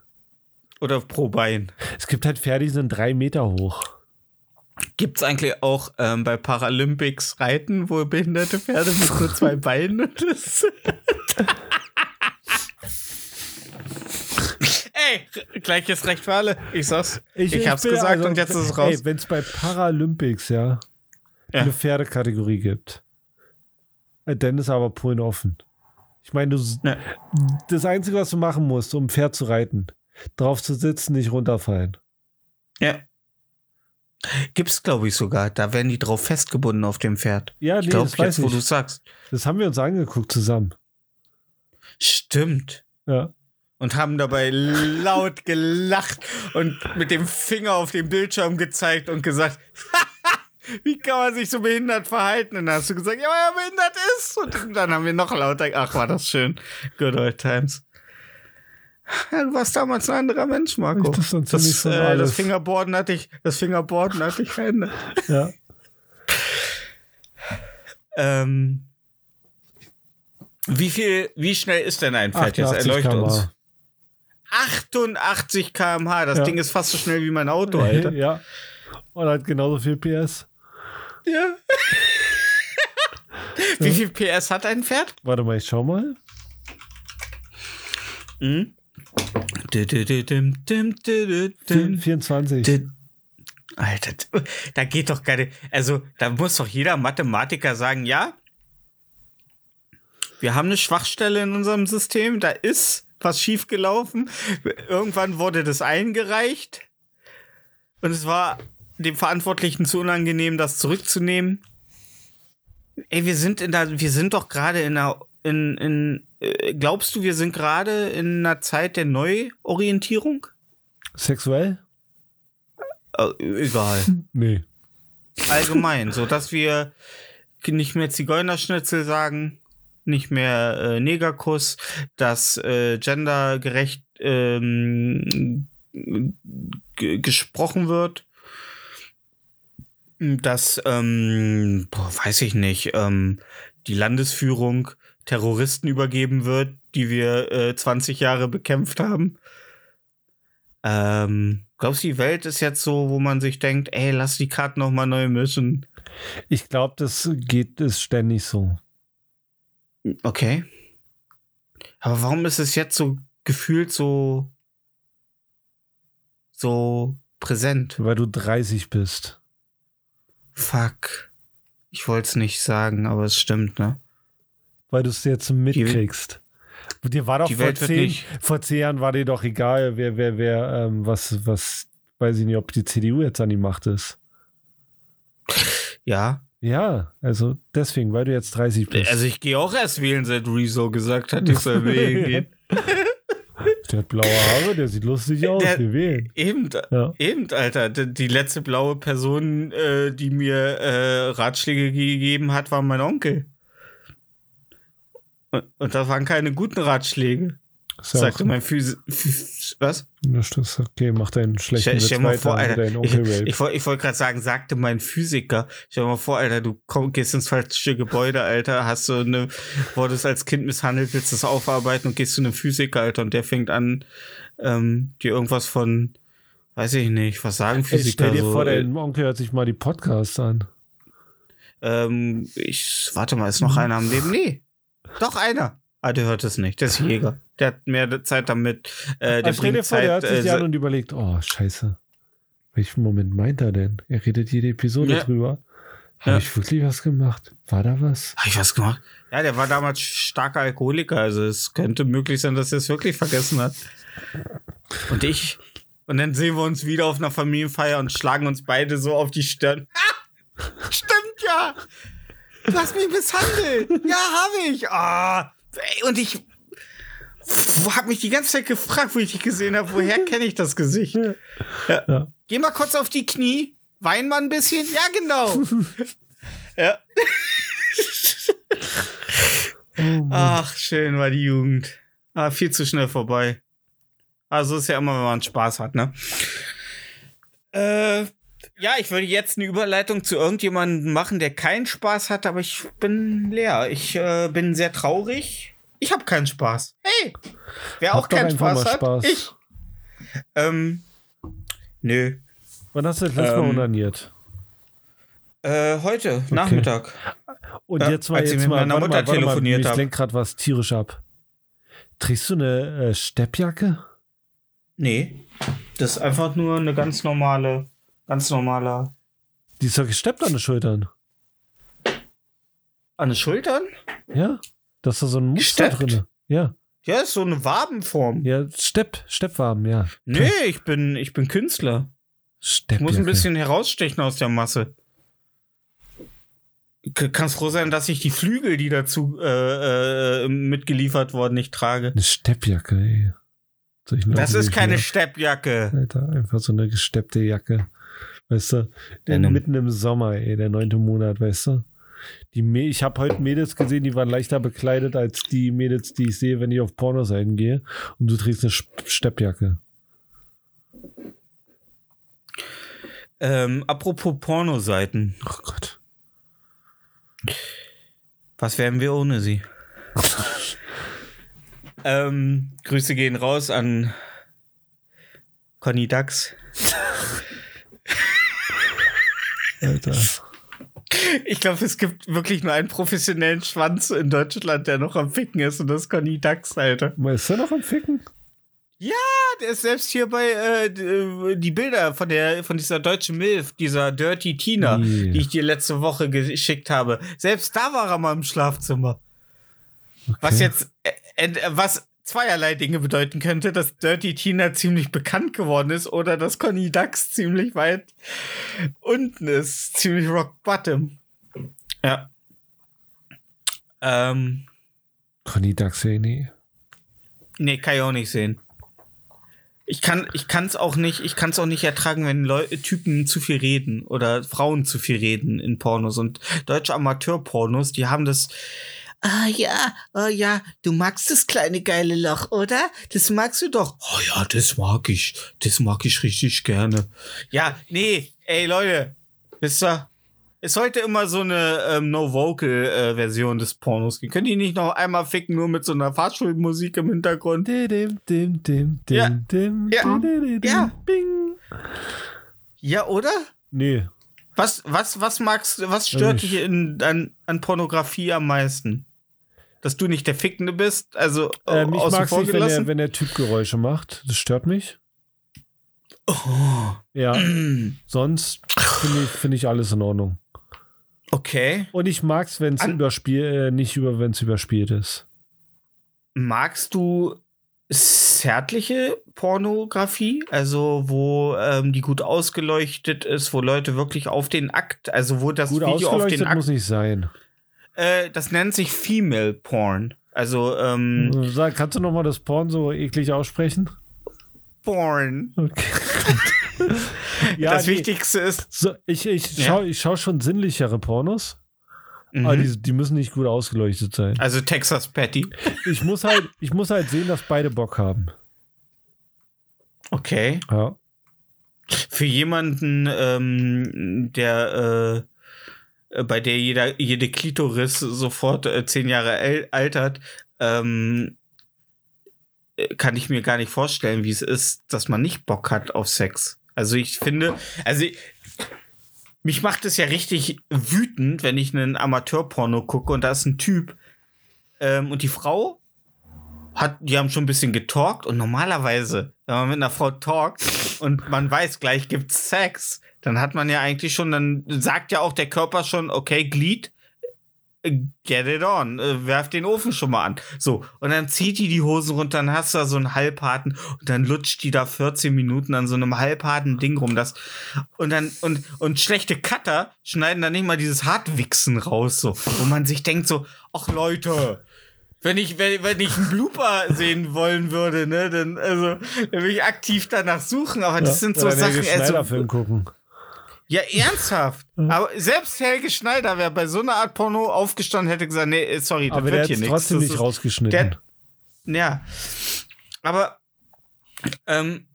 Oder pro Bein. Es gibt halt Pferde, die sind drei Meter hoch. Gibt's eigentlich auch ähm, bei Paralympics Reiten, wo behinderte Pferde mit nur zwei Beinen das Ey, gleiches Recht für alle. Ich sag's. Ich, hab's bin- gesagt also, und jetzt ist es raus. Ey, wenn es bei Paralympics ja, Ja. eine Pferdekategorie gibt, äh, dann ist aber Polen offen. Ich meine, du, Ja. das Einzige, was du machen musst, um ein Pferd zu reiten, drauf zu sitzen, nicht runterfallen. ja. Gibt's, glaube ich, sogar. Da werden die drauf festgebunden auf dem Pferd. Ja, Ich nee, glaube, das weiß jetzt, wo ich. du sagst. Das haben wir uns angeguckt zusammen. Stimmt. Ja. Und haben dabei laut gelacht und mit dem Finger auf den Bildschirm gezeigt und gesagt, wie kann man sich so behindert verhalten? Und dann hast du gesagt, ja, weil er behindert ist. Und dann haben wir noch lauter, ach, war das schön. Good old times. Ja, du warst damals ein anderer Mensch, Marco. Das, Das, äh, das Fingerboarden hatte ich, das Fingerboarden hatte ich verändert. ja. Ähm, wie viel, wie schnell ist denn ein Pferd jetzt? 88 Erleuchte uns. km/h. 88 km/h. Das Ja. Ding ist fast so schnell wie mein Auto, Alter. ja. Und hat genauso viel PS. Ja. Wie viel PS hat ein Pferd? Warte mal, ich schau mal. Dim. 24. Dim. Alter, da geht doch keine. Also, da muss doch jeder Mathematiker sagen, ja, wir haben eine Schwachstelle in unserem System, da ist was schiefgelaufen. Irgendwann wurde das eingereicht und es war dem Verantwortlichen zu unangenehm, das zurückzunehmen. Ey, wir sind in der, wir sind doch gerade in einer, in, in, äh, glaubst du, wir sind gerade in einer Zeit der Neuorientierung? Sexuell? Äh, egal. Nee. allgemein, so dass wir nicht mehr Zigeunerschnitzel sagen, nicht mehr äh, Negerkuss, dass äh, gendergerecht ähm, gesprochen wird, dass, ähm, boah, weiß ich nicht, ähm, die Landesführung Terroristen übergeben wird, die wir äh, 20 Jahre bekämpft haben. Ähm, glaubst du, die Welt ist jetzt so, wo man sich denkt, ey, lass die Karten noch mal neu mischen? Ich glaube, das geht ist ständig so. Okay. Aber warum ist es jetzt so gefühlt so so präsent? Weil du 30 bist. Fuck. Ich wollte es nicht sagen, aber es stimmt, ne? Weil du es jetzt mitkriegst. Dir war doch die vor zehn, vor zehn Jahren war dir doch egal, wer, wer, wer, ähm, was, was, weiß ich nicht, ob die CDU jetzt an die Macht ist. Ja. Ja, also deswegen, weil du jetzt 30 bist. Also ich gehe auch erst wählen, seit Rezo gesagt hat, ich soll wählen gehen. Der hat blaue Haare, der sieht lustig aus, Der- wir wählen. Eben, Ja. eben, Alter. Die letzte blaue Person, äh, die mir äh, Ratschläge gegeben hat, war mein Onkel. Und, und das waren keine guten Ratschläge. Ist sagte auch, mein Physi Phys was? okay, mach deinen schlechten Stell, Witz stell weiter, vor, du Alter. Ich, ich, ich wollte gerade sagen, sagte mein Physiker. Stell dir mal vor, Alter, du komm, gehst ins falsche Gebäude, Alter, hast du eine, wurdest als Kind misshandelt, willst das aufarbeiten und gehst zu einem Physiker, Alter, und der fängt an, ähm, dir irgendwas von, weiß ich nicht, was sagen Physiker stell dir so? vor, dein Onkel hört sich mal die Podcasts an. Ähm, ich, warte mal, ist noch einer am Leben? Nee. Doch einer. Ah, der hört es nicht. Der ist Jäger. Der hat mehr Zeit damit. Äh, der stell dir bringt vor, der Zeit. hört sich Äh, se- und überlegt, oh, scheiße. Welchen Moment meint er denn? Er redet jede Episode Ja. drüber. Habe Ja. ich wirklich was gemacht? War da was? Hab ich was gemacht? Ja, der war damals starker Alkoholiker. Also es könnte möglich sein, dass er es wirklich vergessen hat. Und ich. Und dann sehen wir uns wieder auf einer Familienfeier und schlagen uns beide so auf die Stirn. Ah, stimmt ja! Du hast mich misshandelt! Ja, habe ich! Ah, ey, und ich habe mich die ganze Zeit gefragt, wo ich dich gesehen habe, woher kenne ich das Gesicht? Ja. Ja. Geh mal kurz auf die Knie, wein mal ein bisschen. Ja, genau. ja. Oh. Ach, schön war die Jugend. Ah, viel zu schnell vorbei. Also ist ja immer, wenn man Spaß hat, ne? Äh, ja, ich würde jetzt eine Überleitung zu irgendjemandem machen, der keinen Spaß hat, aber ich bin leer. Ich äh, bin sehr traurig. Ich habe keinen Spaß. Hey, wer Hab auch keinen Spaß mal hat, Spaß. ich. Ähm, nö. Wann hast du das letzte Mal ähm, onaniert? Äh, heute, Nachmittag. Und jetzt mal, als ich jetzt mit mal, meiner Mutter mal, mal, telefoniert mich hab. lenkt gerade was tierisch ab. Trägst du eine äh, Steppjacke? Nee. Das ist einfach nur eine ganz normale, ganz normale. Die ist doch gesteppt an den Schultern. An den Schultern? Ja? Da ist da so ein Muster Gesteppt? drin. Ja. Ja, ist so eine Wabenform. Ja, Stepp, Steppfarben, ja. Nee, ich bin, ich bin Künstler. Ich Steppjacke. muss ein bisschen herausstechen aus der Masse. Kannst froh sein, dass ich die Flügel, die dazu äh, äh, mitgeliefert wurden, nicht trage. Eine Steppjacke, ey. Das ist ich keine Steppjacke. Alter, einfach so eine gesteppte Jacke. Weißt du? Denim. Mitten im Sommer, ey, der neunte Monat, weißt du? Die Mä- ich habe heute Mädels gesehen, die waren leichter bekleidet als die Mädels, die ich sehe, wenn ich auf Pornoseiten gehe. Und du trägst eine Steppjacke. Ähm, apropos Pornoseiten. Oh Gott. Was wären wir ohne sie? ähm, Grüße gehen raus an Conny Dax. Alter. Ich glaube, es gibt wirklich nur einen professionellen Schwanz in Deutschland, der noch am Ficken ist und das ist Conny Dax, Alter. Ist er noch am Ficken? Ja, der ist selbst hier bei äh, d- die Bilder von der von dieser deutschen Milf, dieser Dirty Tina, Nee. die ich dir letzte Woche geschickt habe. Selbst da war er mal im Schlafzimmer. Was jetzt äh, äh, was zweierlei Dinge bedeuten könnte, dass Dirty Tina ziemlich bekannt geworden ist oder dass Conny Dax ziemlich weit unten ist, ziemlich rock bottom. Ja. Ähm, Conny Dax, ey, nee. Nee, kann ich auch nicht sehen. Ich kann ich kann's auch nicht, ich kann's auch nicht ertragen, wenn Leu Typen zu viel reden oder Frauen zu viel reden in Pornos und deutsche Amateurpornos, die haben das Ah ja, oh ja, du magst das kleine geile Loch, oder? Das magst du doch. Oh ja, das mag ich. Das mag ich richtig gerne. Ja, nee, ey Leute, wisst ihr, es sollte immer so eine ähm, No-Vocal-Version des Pornos. Könnt ihr nicht noch einmal ficken, nur mit so einer Fahrschulmusik im Hintergrund? Dim, dim, dim, dim, Ja. dim, Ja. dim, dim, dim, Ja. Bing. Ja, oder? Nee. Was, was, was magst du, was stört Ich- dich in, an, an Pornografie am meisten? Dass du nicht der Fickende bist, also Ähm, ich außen mag vor nicht, wenn der, wenn der Typ Geräusche macht. Das stört mich. Oh. Ja. Sonst finde ich, find ich alles in Ordnung. Okay. Und ich mag es, wenn es überspielt, äh, nicht über, wenn es überspielt ist. Magst du zärtliche Pornografie? Also, wo ähm, die gut ausgeleuchtet ist, wo Leute wirklich auf den Akt, also wo das Gut Video auf den Akt. muss nicht sein. Äh, das nennt sich Female Porn. Also, ähm, Sag, kannst du noch mal das Porn so eklig aussprechen? Porn. Okay. ja, das nee. Wichtigste ist. So, ich ich Ja. schaue ich schau schon sinnlichere Pornos, Mhm. aber die, die müssen nicht gut ausgeleuchtet sein. also Texas Patty. Ich muss halt, ich muss halt sehen, dass beide Bock haben. Okay. Ja. Für jemanden, ähm, der äh, bei der jeder, jede Klitoris sofort äh, zehn Jahre altert, ähm, äh, kann ich mir gar nicht vorstellen, wie es ist, dass man nicht Bock hat auf Sex. Also ich finde, also ich, mich macht es ja richtig wütend, wenn ich einen Amateurporno gucke und da ist ein Typ ähm, und die Frau hat, die haben schon ein bisschen getalkt und normalerweise, wenn man mit einer Frau talkt und man weiß, gleich gibt's Sex, dann hat man ja eigentlich schon, dann sagt ja auch der Körper schon, okay, Glied, äh, get it on, äh, werf den Ofen schon mal an. So, und dann zieht die die Hosen runter, dann hast du da so einen halbharten und dann lutscht die da 14 Minuten an so einem halbharten Ding rum, das und dann und und schlechte Cutter schneiden dann nicht mal dieses Hartwichsen raus, so, wo man sich denkt so, ach Leute, wenn ich, wenn, wenn ich einen Blooper sehen wollen würde, ne, dann, also, dann würde ich aktiv danach suchen, aber das sind so Sachen, also, Schneider-Film gucken. ja, ernsthaft. Aber selbst Helge Schneider wäre bei so einer Art Porno aufgestanden, hätte gesagt, nee, äh, sorry, das Aber der wird hier nichts. trotzdem nicht rausgeschnitten. der- Ja. Aber ähm,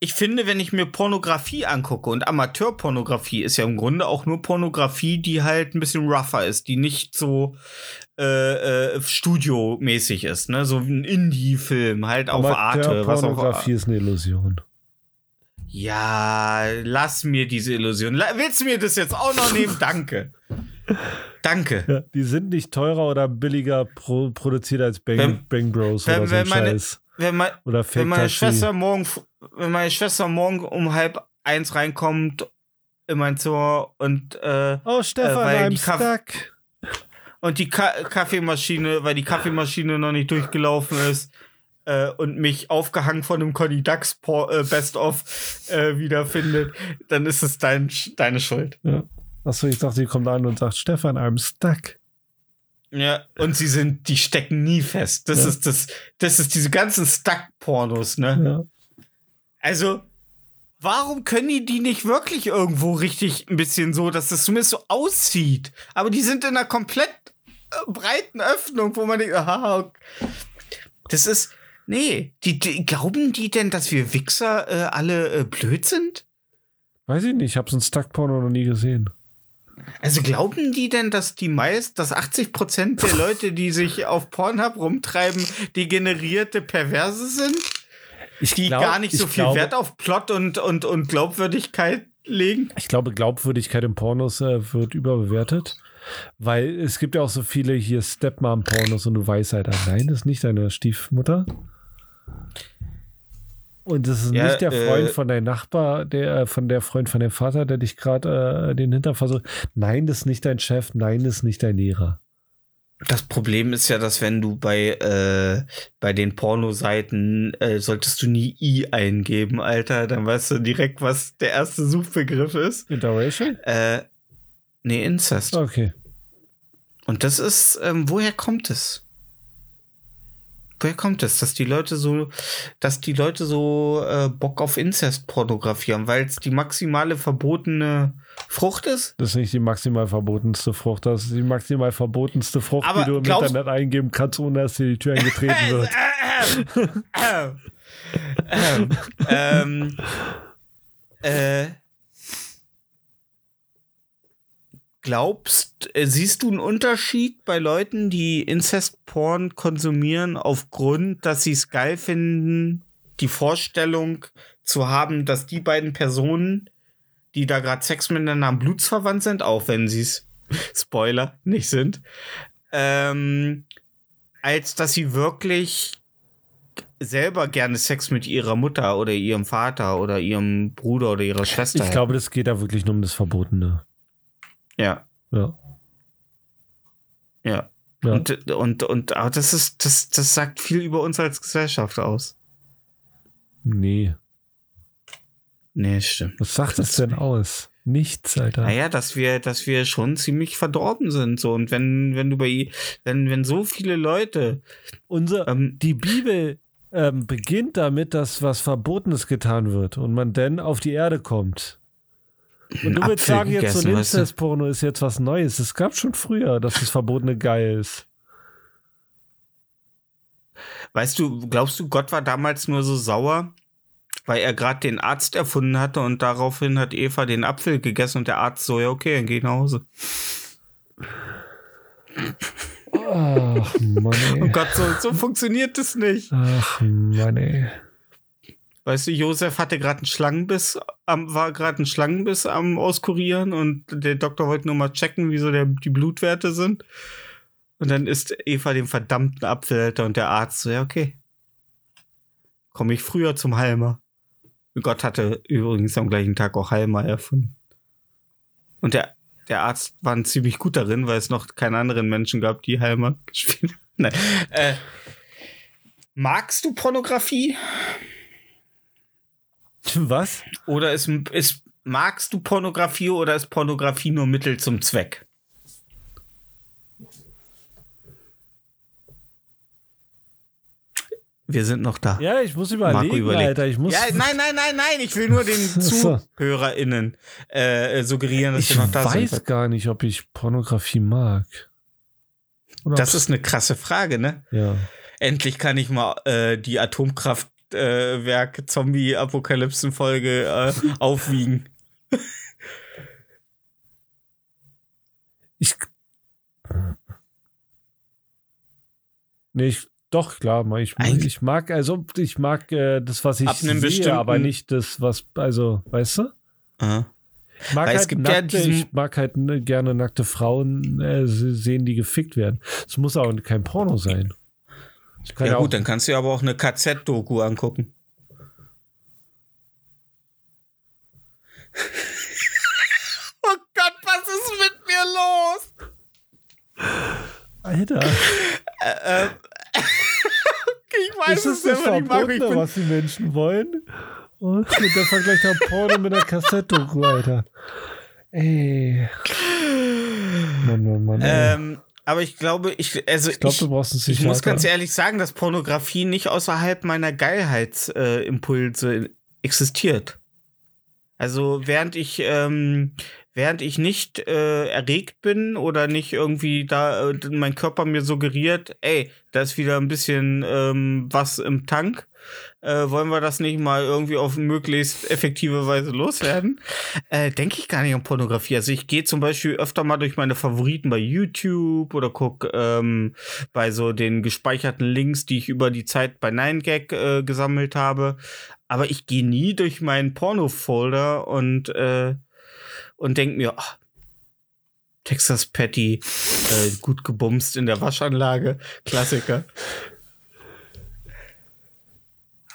ich finde, wenn ich mir Pornografie angucke und Amateurpornografie ist ja im Grunde auch nur Pornografie, die halt ein bisschen rougher ist, die nicht so äh, äh, studiomäßig ist, ne? So wie ein Indie-Film, halt auf Arte, was auf Pornografie ist eine Illusion. Ja, lass mir diese Illusion. Willst du mir das jetzt auch noch nehmen? Danke. Danke. Ja, die sind nicht teurer oder billiger pro produziert als Bang, Wenn- Bang Bros wenn- oder so wenn meine- Scheiß. Wenn man, Oder wenn meine. Schwester morgen, wenn meine Schwester morgen um halb eins reinkommt in mein Zimmer und äh, Oh, Stefan, äh, I'm stuck. und die Ka Kaffeemaschine, weil die Kaffeemaschine noch nicht durchgelaufen ist äh, und mich aufgehangen von einem Conny Dax äh, Best of äh, wiederfindet, dann ist es dein, deine Schuld. Ja. Achso, ich dachte, die kommt an und sagt, Stefan, I'm stuck. Ja, und sie sind, die stecken nie fest. Das Ja. ist das, das ist diese ganzen Stuck-Pornos, ne? Ja. Also, warum können die die nicht wirklich irgendwo richtig ein bisschen so, dass das zumindest so aussieht? Aber die sind in einer komplett äh, breiten Öffnung, wo man denkt, aha, okay. das ist, nee, die, die, glauben die denn, dass wir Wichser äh, alle äh, blöd sind? Weiß ich nicht, ich habe so ein Stuck-Porno noch nie gesehen. Also glauben die denn, dass die meist, dass 80 Prozent der Leute, die sich auf Pornhub rumtreiben, degenerierte Perverse sind? Ich Die glaub- gar nicht so viel glaube, Wert auf Plot und, und, und Glaubwürdigkeit legen? Ich glaube, Glaubwürdigkeit in Pornos äh, wird überbewertet. Weil es gibt ja auch so viele hier Stepmom-Pornos und du weißt halt, ah, nein, das ist nicht deine Stiefmutter. Und das ist Ja, nicht der Freund äh, von deinem Nachbar, der, äh, von der Freund von deinem Vater, der dich gerade äh, den Hintern versucht. Nein, das ist nicht dein Chef, nein, das ist nicht dein Lehrer. Das Problem ist ja, dass wenn du bei, äh, bei den Pornoseiten äh, solltest du nie I eingeben, Alter, dann weißt du direkt, was der erste Suchbegriff ist. Interracial? Äh, nee, Incest. Okay. Und das ist, ähm, woher kommt es? Woher kommt es, dass die Leute so, dass die Leute so äh, Bock auf Inzest-Pornografie haben, weil es die maximale verbotene Frucht ist? Das ist nicht die maximal verbotenste Frucht. Das ist die maximal verbotenste Frucht, Aber die du im glaubst- Internet eingeben kannst, ohne dass dir die Tür eingetreten wird. ähm, ähm, ähm, äh, glaubst, äh, siehst du einen Unterschied bei Leuten, die Incest-Porn konsumieren, aufgrund, dass sie es geil finden, die Vorstellung zu haben, dass die beiden Personen, die da gerade Sex miteinander am Blutsverwandt sind, auch wenn sie es, Spoiler, nicht sind, ähm, als dass sie wirklich selber gerne Sex mit ihrer Mutter oder ihrem Vater oder ihrem Bruder oder ihrer Schwester Ich glaube, das geht da wirklich nur um das Verbotene. Ja, Ja. ja. Ja. Und, und, und aber das ist, das, das sagt viel über uns als Gesellschaft aus. Nee. Nee, stimmt. Was sagt das denn aus? Nichts, Alter. Naja, dass wir, dass wir schon ziemlich verdorben sind. So, und wenn, wenn du bei, wenn, wenn so viele Leute, Unser, ähm, die Bibel ähm, beginnt damit, dass was Verbotenes getan wird und man dann auf die Erde kommt. Und du willst Apfel sagen, jetzt so ein? Inzestporno ist jetzt was Neues. Es gab schon früher, dass das Verbotene geil ist. Weißt du, glaubst du, Gott war damals nur so sauer, weil er gerade den Arzt erfunden hatte und daraufhin hat Eva den Apfel gegessen und der Arzt so, ja, okay, dann geh nach Hause. Ach, Mann, Oh ey. Gott, so, so funktioniert das nicht. Ach, Mann, ey. Weißt du, Josef hatte gerade einen Schlangenbiss, am, war gerade ein Schlangenbiss am Auskurieren und der Doktor wollte nur mal checken, wieso der, die Blutwerte sind. Und dann isst Eva den verdammten Apfel, Alter, und der Arzt so, ja, okay. Komme ich früher zum Halmer. Gott hatte übrigens am gleichen Tag auch Halmer erfunden. Und der, der Arzt war ziemlich gut darin, weil es noch keine anderen Menschen gab, die Halmer gespielt haben. Äh, magst du Pornografie? Was? Oder ist, ist, magst du Pornografie oder ist Pornografie nur Mittel zum Zweck? Wir sind noch da. Ja, ich muss überlegen, überlegt. Alter. Ich muss. Ja, nein, nein, nein, nein. Ich will nur den. ZuhörerInnen äh, suggerieren, dass ich wir noch da weiß sind. gar nicht, ob ich Pornografie mag. Oder Das ist eine krasse Frage, ne? Ja. Endlich kann ich mal äh, die Atomkraftwerk Zombie-Apokalypsen-Folge äh, aufwiegen. Ich. Nee, ich, doch, klar, ich, Eigentlich- ich mag, also ich mag äh, das, was ich sehe, bestimmten- aber nicht das, was, also, weißt du? Äh. Ich mag halt ja nackte, diesen- ich mag halt ne, gerne nackte Frauen äh, se- sehen, die gefickt werden. Es muss auch kein Porno sein. Ich kann Ja, ja, gut, dann kannst du dir aber auch eine KZ-Doku angucken. oh Gott, was ist mit mir los? Alter, Äh, ich weiß ist es selber nicht, Marco. Verbotene, bin, was die Menschen wollen? Und der Vergleich der Porno mit einer Kassetto, Alter. Ey. Mann, Mann, Mann. ey. ähm, aber ich glaube, ich, also ich brauchst einen Ich muss ganz ehrlich sagen, dass Pornografie nicht außerhalb meiner Geilheitsimpulse äh, existiert. Also während ich ähm, während ich nicht äh, erregt bin oder nicht irgendwie da äh, mein Körper mir suggeriert, ey, da ist wieder ein bisschen ähm, was im Tank, äh, wollen wir das nicht mal irgendwie auf möglichst effektive Weise loswerden? Äh, Denke ich gar nicht an Pornografie. Also ich gehe zum Beispiel öfter mal durch meine Favoriten bei YouTube oder guck ähm, bei so den gespeicherten Links, die ich über die Zeit bei 9gag äh, gesammelt habe. Aber ich gehe nie durch meinen Porno-Folder und, äh, und denk mir, ach, Texas Patty, äh, gut gebumst in der Waschanlage, Klassiker.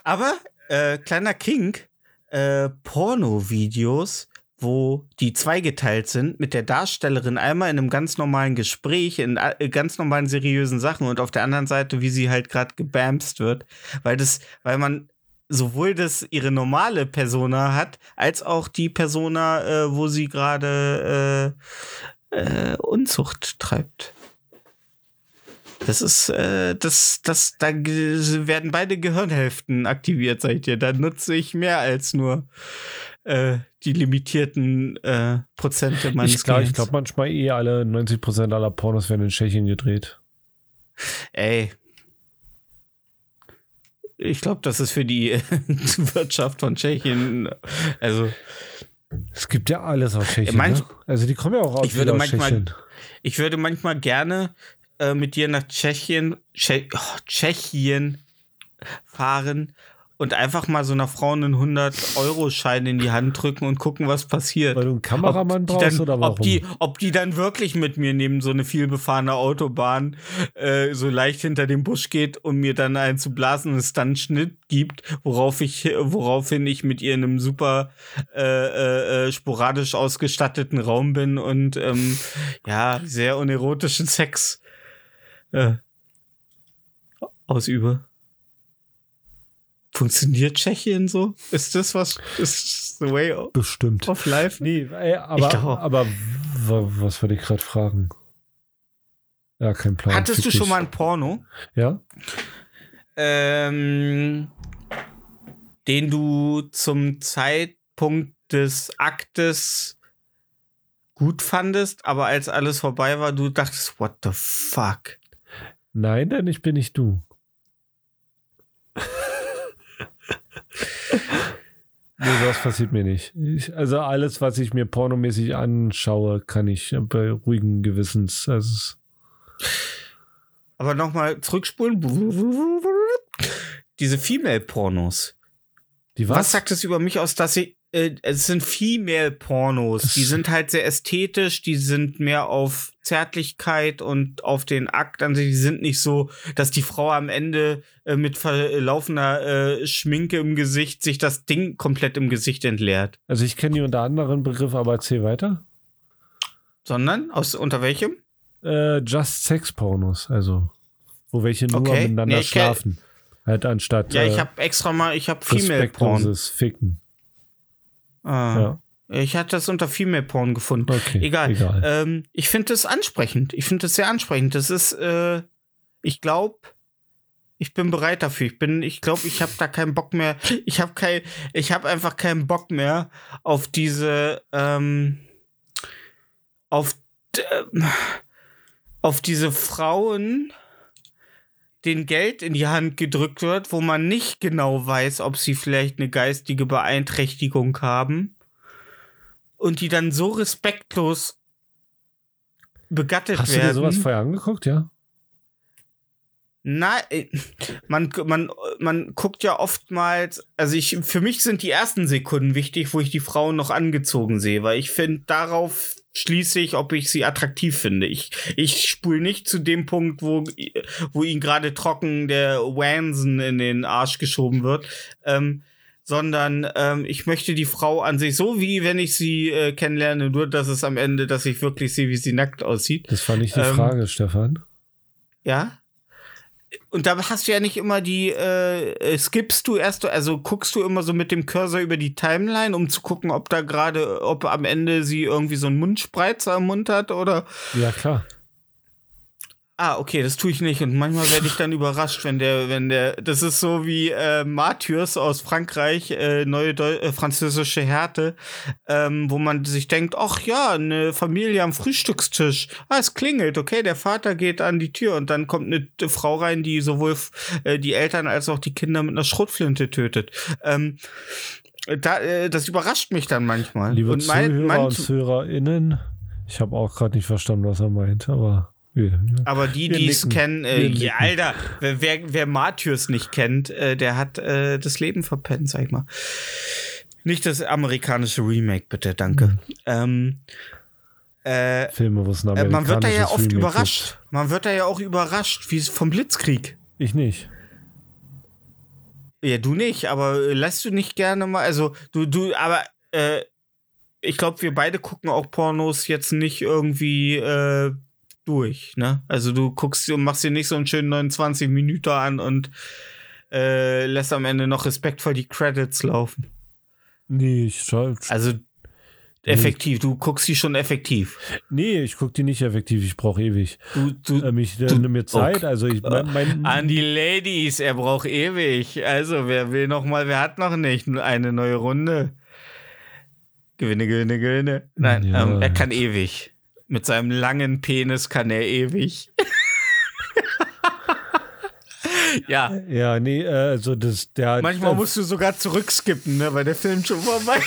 Aber äh, kleiner Kink, äh, Porno-Videos, wo die zweigeteilt sind, mit der Darstellerin einmal in einem ganz normalen Gespräch, in äh, ganz normalen seriösen Sachen und auf der anderen Seite, wie sie halt gerade gebamst wird, weil das, weil man sowohl das ihre normale Persona hat, als auch die Persona, äh, wo sie gerade äh, äh, Unzucht treibt. Das ist, äh, das, das, da werden beide Gehirnhälften aktiviert, ich dir. Da nutze ich mehr als nur äh, die limitierten äh, Prozente meines Ich glaube glaub manchmal eh alle 90% aller Pornos werden in Tschechien gedreht. Ey. Ich glaube, das ist für die Wirtschaft von Tschechien, also Es gibt ja alles aus Tschechien. manch- ne? Also die kommen ja auch aus, Ich würde aus manchmal- Tschechien. ich würde manchmal gerne äh, mit dir nach Tschechien, Tsche oh, Tschechien fahren und einfach mal so einer Frau einen 100-Euro-Schein in die Hand drücken und gucken, was passiert. Weil du einen Kameramann brauchst dann, oder warum? Ob die, ob die dann wirklich mit mir neben so eine vielbefahrene Autobahn äh, so leicht hinter dem Busch geht und mir dann einen zu blasen und es dann einen Schnitt gibt, worauf ich, woraufhin ich mit ihr in einem super äh, äh, äh, sporadisch ausgestatteten Raum bin und ähm, ja, sehr unerotischen Sex äh, ausübe. Funktioniert Tschechien so? Ist das was? Ist the way of Bestimmt. life? Nee, ey, aber, aber was wollte ich gerade fragen? Ja, kein Plan. Hattest du schon mal ein Porno, Ja? ähm, den du zum Zeitpunkt des Aktes gut fandest, aber als alles vorbei war, du dachtest, what the fuck? Nein, denn ich bin nicht du. Nee, das passiert mir nicht. Ich, also alles, was ich mir pornomäßig anschaue, kann ich bei ruhigen Gewissens. Also Aber nochmal zurückspulen. Diese Female-Pornos. die Was? was? sagt es über mich aus, dass sie. Äh, es sind Female-Pornos. Die sind halt sehr ästhetisch, die sind mehr auf Zärtlichkeit und auf den Akt an sich. Die sind nicht so, dass die Frau am Ende äh, mit verlaufender äh, Schminke im Gesicht sich das Ding komplett im Gesicht entleert. Also ich kenne die unter anderen Begriff, aber erzähl weiter. Sondern aus unter welchem? Äh, Just Sex Pornos, also wo welche nur Okay. miteinander Nee, schlafen. Halt anstatt Ja, ich äh, habe extra mal, ich habe Female-Porn. respektloses Ficken. Ah. Ja, Ich hatte das unter Female-Porn gefunden. okay. Egal. egal. Ähm, ich finde das ansprechend. Ich finde das sehr ansprechend. Das ist, äh, ich glaube, ich bin bereit dafür. Ich bin, ich glaube, ich habe da keinen Bock mehr. Ich habe kein, ich habe einfach keinen Bock mehr auf diese, ähm, auf, ähm, auf diese Frauen, denen Geld in die Hand gedrückt wird, wo man nicht genau weiß, ob sie vielleicht eine geistige Beeinträchtigung haben und die dann so respektlos begattet Hast du werden. dir sowas vorher angeguckt, ja? Nein, äh, man, man, man guckt ja oftmals, also ich, für mich sind die ersten Sekunden wichtig, wo ich die Frauen noch angezogen sehe, weil ich finde, darauf schließe ich, ob ich sie attraktiv finde. Ich, ich spule nicht zu dem Punkt, wo, wo ihnen gerade trocken der Wansen in den Arsch geschoben wird, ähm, sondern ähm, ich möchte die Frau an sich so, wie wenn ich sie äh, kennenlerne, nur dass es am Ende, dass ich wirklich sehe, wie sie nackt aussieht. Das war nicht die Ähm, Frage, Stefan. Ja. Und da hast du ja nicht immer die, äh, äh, skippst du erst, also guckst du immer so mit dem Cursor über die Timeline, um zu gucken, ob da gerade, ob am Ende sie irgendwie so einen Mundspreizer im Mund hat oder. Ja, klar. Ah, okay, das tue ich nicht. Und manchmal werde ich dann überrascht, wenn der, wenn der, das ist so wie äh, Martyrs aus Frankreich, äh, neue Deu äh, französische Härte, ähm, wo man sich denkt, ach ja, eine Familie am Frühstückstisch. Ah, es klingelt, okay, der Vater geht an die Tür und dann kommt eine Frau rein, die sowohl äh, die Eltern als auch die Kinder mit einer Schrotflinte tötet. Ähm, da, äh, das überrascht mich dann manchmal. Liebe und mein, Zuhörer und ZuhörerInnen, ich habe auch gerade nicht verstanden, was er meint, aber ja, ja. Aber die, die es kennen, äh, ja. Alter, wer, wer, Martyrs nicht kennt, äh, der hat äh, das Leben verpennt, sag ich mal. Nicht das amerikanische Remake, bitte, danke. Mhm. Ähm, äh, Filme, wo es ein äh, man wird da ja oft Remake überrascht. Man wird da ja auch überrascht, wie es vom Blitzkrieg. Ich nicht. Ja, du nicht, aber äh, lässt du nicht gerne mal, also du, du, aber äh, ich glaube, wir beide gucken auch Pornos jetzt nicht irgendwie durch, ne? Also du guckst und machst dir nicht so einen schönen 29 Minuten an und äh, lässt am Ende noch respektvoll die Credits laufen. Nee, ich schau, Also effektiv, du guckst die schon effektiv. nee, ich gucke die nicht effektiv, ich brauche ewig. Du, du, Ähm, ich äh, Du- nimm mir Zeit, okay. also ich mein, mein An die Ladies, er braucht ewig. Also, wer will noch mal, wer hat noch nicht eine neue Runde? Gewinne, gewinne, gewinne. Nein, Ja. ähm, er kann ewig. Mit seinem langen Penis kann er ewig. ja, ja, nee, äh, also das der manchmal äh, musst du sogar zurückskippen, ne, weil der Film schon vorbei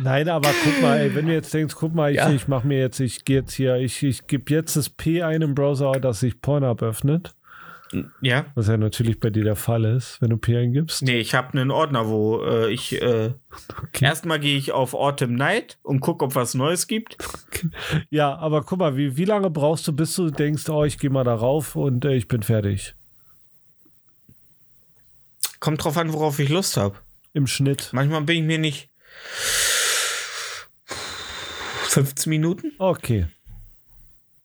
Nein, aber guck mal, ey, wenn du jetzt denkst, guck mal, ich, Ja. ich mache mir jetzt, ich gehe jetzt hier, ich, ich gebe jetzt das P ein im Browser, dass sich Pornhub öffnet, Ja. was ja natürlich bei dir der Fall ist, wenn du P eingibst. Nee, ich habe einen Ordner, wo äh, ich äh, Okay. erstmal gehe ich auf Autumn Night und gucke, ob was Neues gibt. Ja, aber guck mal, wie, wie lange brauchst du, bis du denkst, oh, ich gehe mal da rauf und äh, ich bin fertig? Kommt drauf an, worauf ich Lust habe. Im Schnitt. Manchmal bin ich mir nicht 15 Minuten. Okay.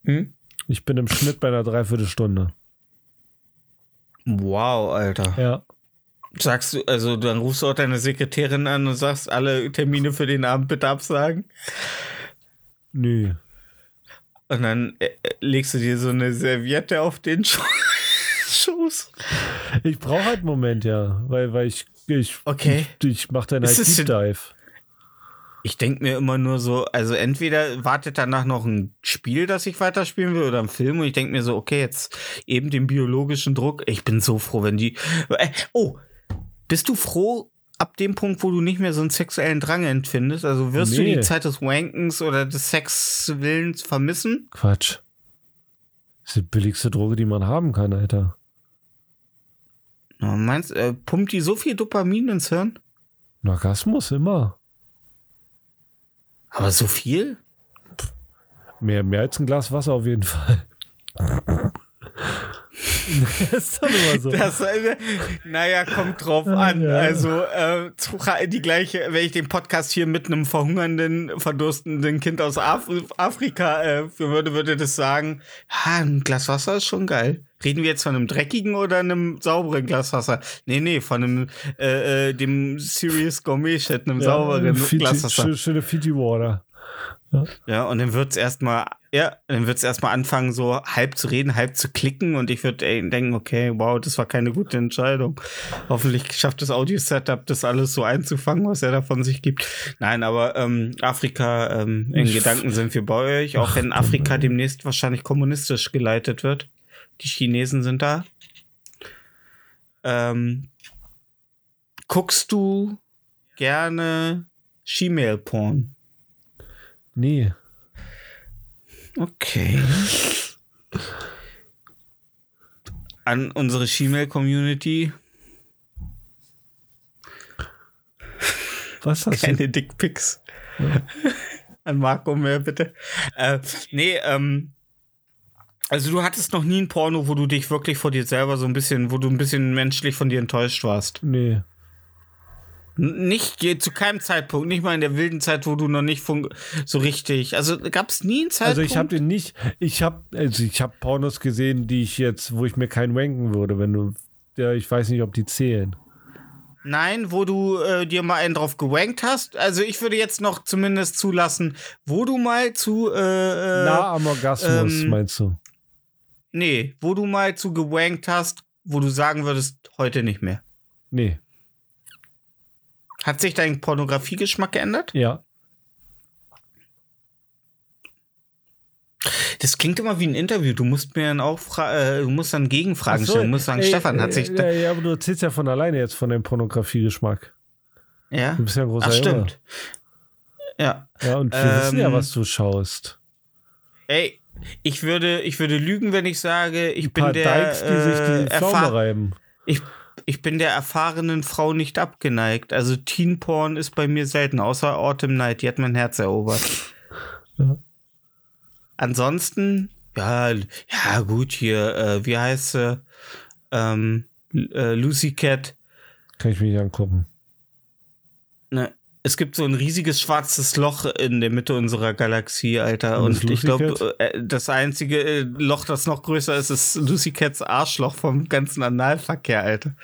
Hm? Ich bin im Schnitt bei einer Dreiviertelstunde. Wow, Alter. Ja. Sagst du, also dann rufst du auch deine Sekretärin an und sagst, alle Termine für den Abend bitte absagen. Nö. Und dann äh, legst du dir so eine Serviette auf den Scho Schoß. Ich brauche halt einen Moment, ja. Weil, weil ich, ich, Okay. ich, ich mache dann halt Deep Dive. Ich denke mir immer nur so, also entweder wartet danach noch ein Spiel, das ich weiterspielen will, oder ein Film, und ich denke mir so, okay, jetzt eben den biologischen Druck. Ich bin so froh, wenn die. Äh, oh, bist du froh ab dem Punkt, wo du nicht mehr so einen sexuellen Drang empfindest? Also wirst du Nee. die Zeit des Wankens oder des Sexwillens vermissen? Quatsch. Das ist die billigste Droge, die man haben kann, Alter. Ja, meinst äh, pumpt die so viel Dopamin ins Hirn? Ein Orgasmus immer. Aber so viel? Mehr, mehr als ein Glas Wasser auf jeden Fall. das ist doch immer so. Das, äh, naja, kommt drauf an. Ja. Also, äh, die gleiche, wenn ich den Podcast hier mit einem verhungernden, verdurstenden Kind aus Af Afrika äh, würde, würde das sagen, ha, ein Glas Wasser ist schon geil. Reden wir jetzt von einem dreckigen oder einem sauberen Glas Wasser? Nee, nee, von einem, äh, äh, dem Serious Gourmet Shit, einem sauberen Fiji, Glas Wasser. schö- Schöne Fiji Water. Ja, und dann wird's erstmal, ja, dann wird's erstmal anfangen, so halb zu reden, halb zu klicken und ich würde denken, okay, wow, das war keine gute Entscheidung. Hoffentlich schafft das Audio-Setup, das alles so einzufangen, was er davon sich gibt. Nein, aber ähm, Afrika, ähm, in Gedanken sind wir bei euch, auch wenn Afrika demnächst wahrscheinlich kommunistisch geleitet wird. Die Chinesen sind da. Ähm, guckst du gerne Shemale-Porn? Nee. Okay. An unsere Shemale-Community Was hast du? keine Dickpics. An Marco mehr, bitte. Äh, nee, ähm. Also du hattest noch nie ein Porno, wo du dich wirklich vor dir selber so ein bisschen, wo du ein bisschen menschlich von dir enttäuscht warst. Nee. Nicht zu keinem Zeitpunkt, nicht mal in der wilden Zeit, wo du noch nicht so richtig. Also gab es nie einen Zeitpunkt. Also ich habe den nicht, ich habe also ich habe Pornos gesehen, die ich jetzt, wo ich mir keinen wanken würde, wenn du ja, ich weiß nicht, ob die zählen. Nein, wo du äh, dir mal einen drauf gewankt hast. Also ich würde jetzt noch zumindest zulassen, wo du mal zu äh, äh, nah am Orgasmus, ähm, meinst du? nee, wo du mal zu gewankt hast, wo du sagen würdest, heute nicht mehr. Nee. Hat sich dein Pornografiegeschmack geändert? Ja. Das klingt immer wie ein Interview. Du musst mir dann auch äh, du musst dann Gegenfragen so, stellen. Du musst sagen, ey, Stefan, hat äh, sich. Ja, ja, aber du erzählst ja von alleine jetzt von deinem Pornografiegeschmack. ja? Du bist ja ein großer Ach, stimmt. Ja. Ja, und wir wissen ja, Ähm, was du schaust. Ey, ich würde, ich würde lügen, wenn ich sage, ich Ein bin paar der Dykes, die sich äh, die Pflaume erfahr reiben. ich, ich bin der erfahrenen Frau nicht abgeneigt. Also Teen Porn ist bei mir selten, außer Autumn Night, die hat mein Herz erobert. Ja. Ansonsten, ja, ja gut, hier, äh, wie heißt sie? Ähm, äh, Lucy Cat. Kann ich mir nicht angucken. Ne, es gibt so ein riesiges schwarzes Loch in der Mitte unserer Galaxie, Alter. Und Und, ich glaube, äh, das einzige äh, Loch, das noch größer ist, ist Lucy Cats Arschloch vom ganzen Analverkehr, Alter.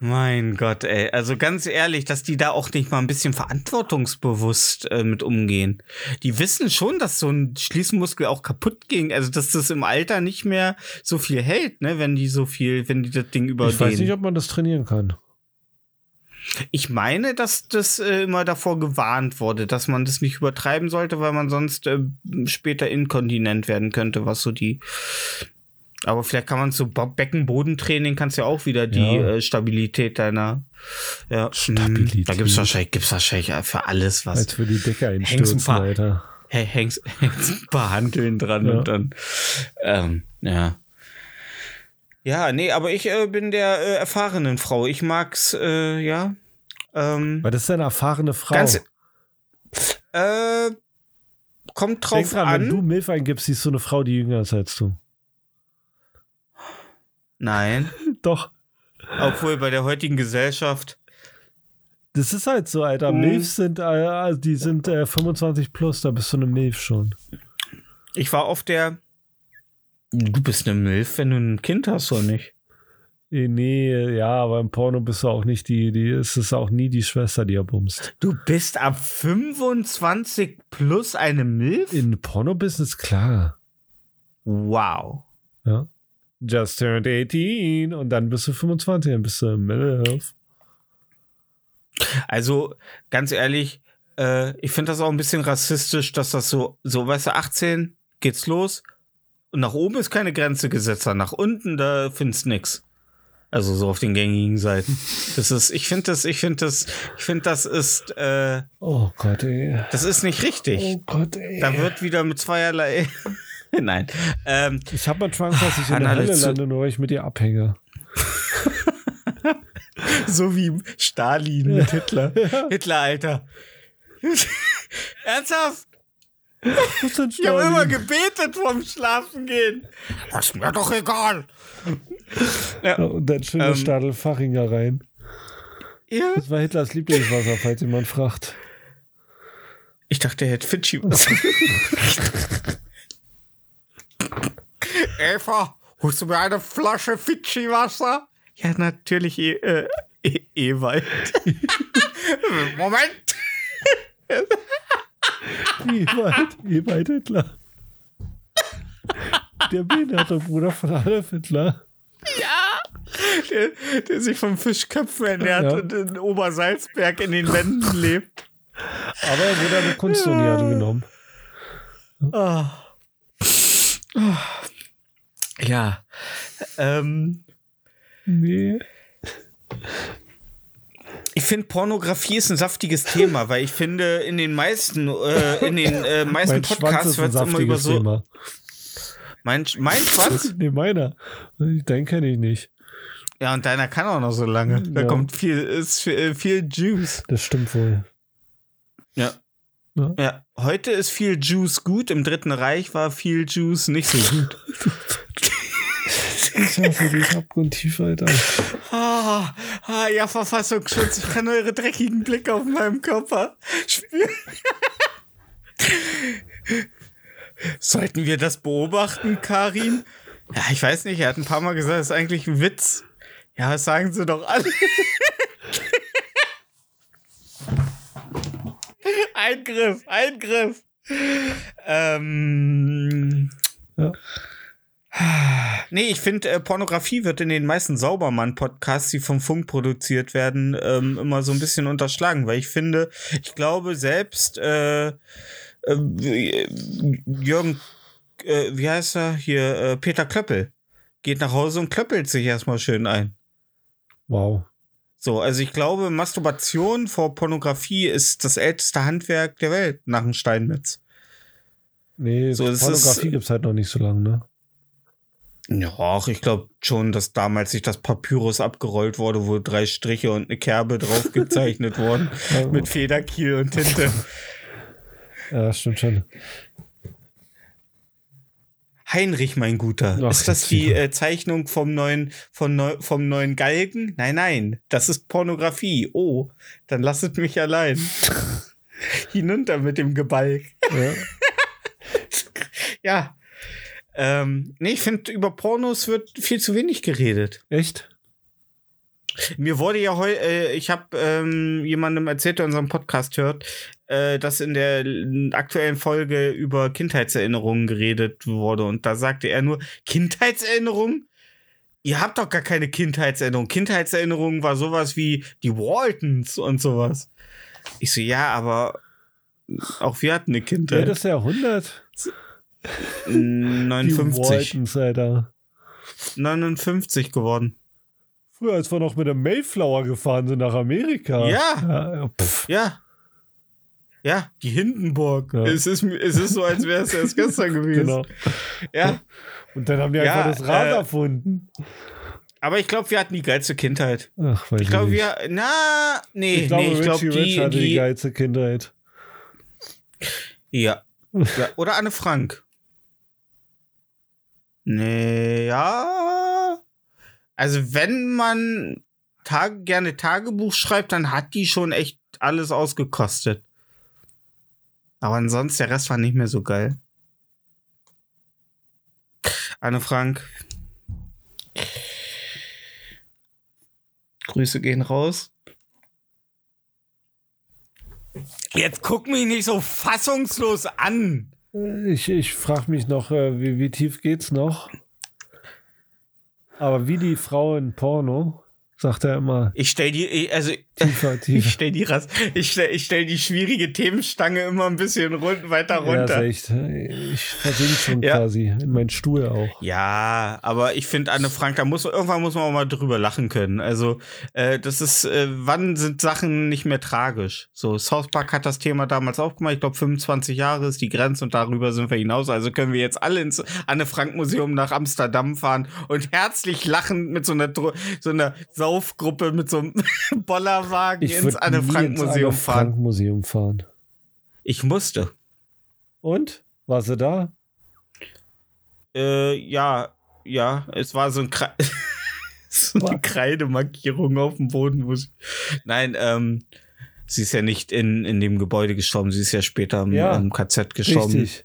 Mein Gott, ey. Also ganz ehrlich, dass die da auch nicht mal ein bisschen verantwortungsbewusst äh, mit umgehen. Die wissen schon, dass so ein Schließmuskel auch kaputt ging. Also, dass das im Alter nicht mehr so viel hält, ne, wenn die so viel, wenn die das Ding überdehnen. Ich weiß nicht, ob man das trainieren kann. Ich meine, dass das äh, immer davor gewarnt wurde, dass man das nicht übertreiben sollte, weil man sonst äh, später inkontinent werden könnte, was so die. Aber vielleicht kann man so Bo- Beckenbodentraining kannst ja auch wieder die Ja. äh, Stabilität deiner. Ja, Stabilität. Da gibt's wahrscheinlich, gibt's wahrscheinlich für alles was. Als wir die Decke einstürzen, Alter. Hey, hängst, hängst ein paar Hanteln dran Ja. und dann. Ähm, ja. Ja, nee, aber ich äh, bin der äh, erfahrenen Frau. Ich mag's, äh, ja. Ähm, Weil das ist eine erfahrene Frau. Ganz, äh, kommt drauf Denk dran, wenn du an. Milf eingibst, siehst du eine Frau, die jünger ist als du. Nein, Doch. obwohl bei der heutigen Gesellschaft. Das ist halt so, Alter. Mhm. Milfs sind, äh, die sind äh, 25 plus, da bist du eine Milf schon. Ich war auf der. Du bist eine Milf, wenn du ein Kind hast, oder nicht? Eh, Nee, ja, aber im Porno bist du auch nicht die, die, es ist auch nie die Schwester, die er bumst. Du bist ab 25 plus eine Milf? In Porno-Business, klar. Wow. Ja. Just turned 18 und dann bist du 25, dann bist du Milf. Also, ganz ehrlich, äh, ich finde das auch ein bisschen rassistisch, dass das so, so, weißt du, 18 geht's los und nach oben ist keine Grenze gesetzt, nach unten, da findest nix. Also so auf den gängigen Seiten. Das ist, ich finde das, ich finde das, ich finde das ist, äh, Oh Gott, ey. das ist nicht richtig. Oh Gott, ey. Da wird wieder mit zweierlei. Nein. Ähm, ich habe manchmal Angst, dass ich in der alle Hölle zu- lande, nur weil ich mit dir abhänge. so wie Stalin mit Hitler. Hitler, Alter. Ernsthaft? Was ist denn Ich habe immer gebetet vorm Schlafen gehen. Das ist mir doch egal. Ja, und dann schön Ähm, Stadel Fachinger rein. Ja. Das war Hitlers Lieblingswasser, falls jemand fragt. Ich dachte, er hätte Fidschi was. Eva, holst du mir eine Flasche Fidschi-Wasser? Ja, natürlich, äh, e Ewald. Moment. Ewald, Ewald Hitler. Der behinderte Bruder von Adolf Hitler. Der, der sich vom Fischköpfen ernährt Ja. und in Obersalzberg in den Wänden lebt. Aber er wurde an eine Kunstuni angenommen. Ah. Ah. Ja. Ähm, Nee. Ich finde, Pornografie ist ein saftiges Thema, weil ich finde, in den meisten, äh, in den äh, meisten Mein Podcasts wird es immer über so. Thema. Mein, mein Schwanz? Nee, meiner. Den kenne ich nicht. Ja, und deiner kann auch noch so lange. Da Ja. kommt viel, ist viel, viel Juice. Das stimmt wohl. Ja. Ja. Ja, heute ist viel Juice gut. Im Dritten Reich war viel Juice nicht so gut. Ich hoffe, die ist abgrundtief, Alter. Ah, ah, ja, Verfassungsschutz, ich kann eure dreckigen Blicke auf meinem Körper spüren. Sollten wir das beobachten, Karin? Ja, ich weiß nicht, er hat ein paar Mal gesagt, das ist eigentlich ein Witz. Ja, das sagen sie doch alle. Eingriff, Eingriff. Ähm, ja. Nee, ich finde, äh, Pornografie wird in den meisten Saubermann-Podcasts, die vom Funk produziert werden, ähm, immer so ein bisschen unterschlagen, weil ich finde, ich glaube selbst äh, äh, Jürgen, äh, wie heißt er hier, äh, Peter Klöppel, geht nach Hause und klöppelt sich erstmal schön ein. Wow. So, also ich glaube, Masturbation vor Pornografie ist das älteste Handwerk der Welt nach dem Steinmetz. Nee, So, Pornografie ist- gibt es halt noch nicht so lange, ne? Ja, ich glaube schon, dass damals sich das Papyrus abgerollt wurde, wo drei Striche und eine Kerbe drauf gezeichnet wurden. Ja, Mit Federkiel und Tinte. Ja, stimmt schon. Heinrich, mein Guter. Ach, ist das die äh, Zeichnung vom neuen, vom, neu, vom neuen Galgen? Nein, nein. Das ist Pornografie. Oh, dann lasset mich allein. Hinunter mit dem Gebalg. Ja. Ja. Ähm, nee, ich finde, über Pornos wird viel zu wenig geredet. Echt? Mir wurde ja heute, äh, ich habe ähm, jemandem erzählt, der unseren Podcast hört, äh, dass in der aktuellen Folge über Kindheitserinnerungen geredet wurde. Und da sagte er nur, Kindheitserinnerungen? Ihr habt doch gar keine Kindheitserinnerungen. Kindheitserinnerungen war sowas wie die Waltons und sowas. Ich so, ja, aber auch wir hatten eine Ja, Kindheit. das Jahrhundert. Die 59. Waltons, Alter. 59 geworden. Früher, als wir noch mit dem Mayflower gefahren sind nach Amerika. Ja. ja, ja. Ja. Die Hindenburg. Ja. Es, ist, es ist so, als wäre es erst gestern gewesen. Genau. Ja. Und dann haben die Ja, einfach das Rad äh, erfunden. Aber ich glaube, wir hatten die geilste Kindheit. Ach, weiß Ich glaube, wir. Na, nee, Ich glaube, nee, ich glaube, Richie Rich die. hatte die, die geilste Kindheit. ja. ja. Oder Anne Frank. Nee, ja. Also, wenn man Tag, gerne Tagebuch schreibt, dann hat die schon echt alles ausgekostet. Aber ansonsten, der Rest war nicht mehr so geil. Anne Frank. Grüße gehen raus. Jetzt guck mich nicht so fassungslos an. Ich, ich frage mich noch, äh, wie, wie tief geht's noch? Aber wie die Frau in Porno, sagt er immer, Ich stell die, also tiefer, ich tiefer. stell die Ras ich stell, ich stell die schwierige Themenstange immer ein bisschen rund, weiter Ja, runter. echt. Ich versink schon Ja. quasi in meinen Stuhl auch. Ja, aber ich finde Anne Frank, da muss irgendwann muss man auch mal drüber lachen können. Also äh, das ist, äh, wann sind Sachen nicht mehr tragisch? So South Park hat das Thema damals aufgemacht. Ich glaube 25 Jahre ist die Grenze und darüber sind wir hinaus. Also können wir jetzt alle ins Anne Frank Museum nach Amsterdam fahren und herzlich lachend mit so einer so einer Saufgruppe mit so einem Bollerwagen Ich ins würde Anne Frank ins Museum fahren. Frank Museum fahren. Ich musste. Und? War sie da? Äh, ja, ja, es war so ein Kre so eine Kreidemarkierung auf dem Boden. Wo sie Nein, ähm, sie ist ja nicht in, in dem Gebäude gestorben, sie ist ja später im, Ja, im KZ gestorben. Richtig.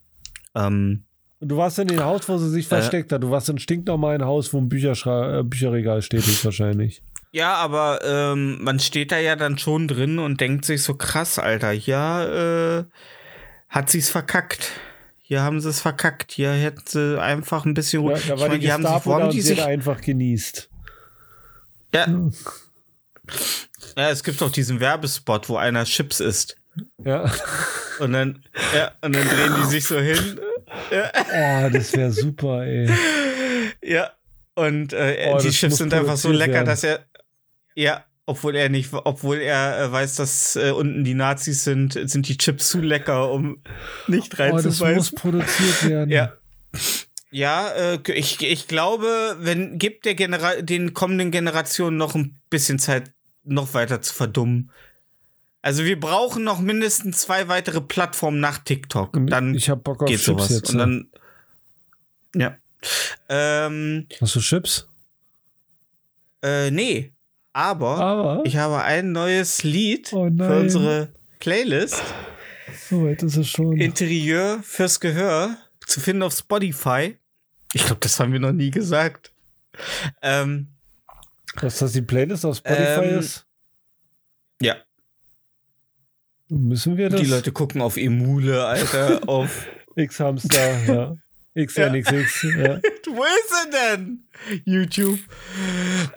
Ähm, Und du warst in dem Haus, wo sie sich Äh. versteckt hat. Du warst in stinknormalen Haus, wo ein Bücherschra äh, Bücherregal steht, wahrscheinlich. Ja, aber ähm, man steht da ja dann schon drin und denkt sich so krass, Alter, ja, äh, hat sie's verkackt. Hier haben sie es verkackt. Hier hätten sie einfach ein bisschen Ja, Ruhe. da war ich die meine, die haben sich, die hat sich einfach genießt. Ja. Ja, es gibt doch diesen Werbespot, wo einer Chips isst. Ja. Und dann, ja, und dann drehen die sich so hin. Oh, das wäre super, ey. Ja. Und äh, Oh, die Chips sind einfach so lecker, werden. dass er. Ja, obwohl er nicht, obwohl er äh, weiß, dass äh, unten die Nazis sind, sind die Chips zu lecker, um nicht Oh, das muss reinzubeißen. produziert werden. Ja. Ja, äh, ich, ich glaube, wenn gibt der Genera den kommenden Generationen noch ein bisschen Zeit, noch weiter zu verdummen. Also wir brauchen noch mindestens zwei weitere Plattformen nach TikTok. Und Dann ich hab Bock auf geht Chips sowas. jetzt. Und dann. Ja. Ähm, Hast du Chips? äh, nee. Aber Aber. ich habe ein neues Lied Oh für unsere Playlist. so weit ist es schon. Interieur fürs Gehör zu finden auf Spotify. Ich glaube, das haben wir noch nie gesagt. Ähm, Dass das die Playlist auf Spotify Ähm, ist? ja. Müssen wir das? Die Leute gucken auf Emule, Alter, auf. X-Hamster, ja. XNXX, ja. Wo ist er denn? YouTube.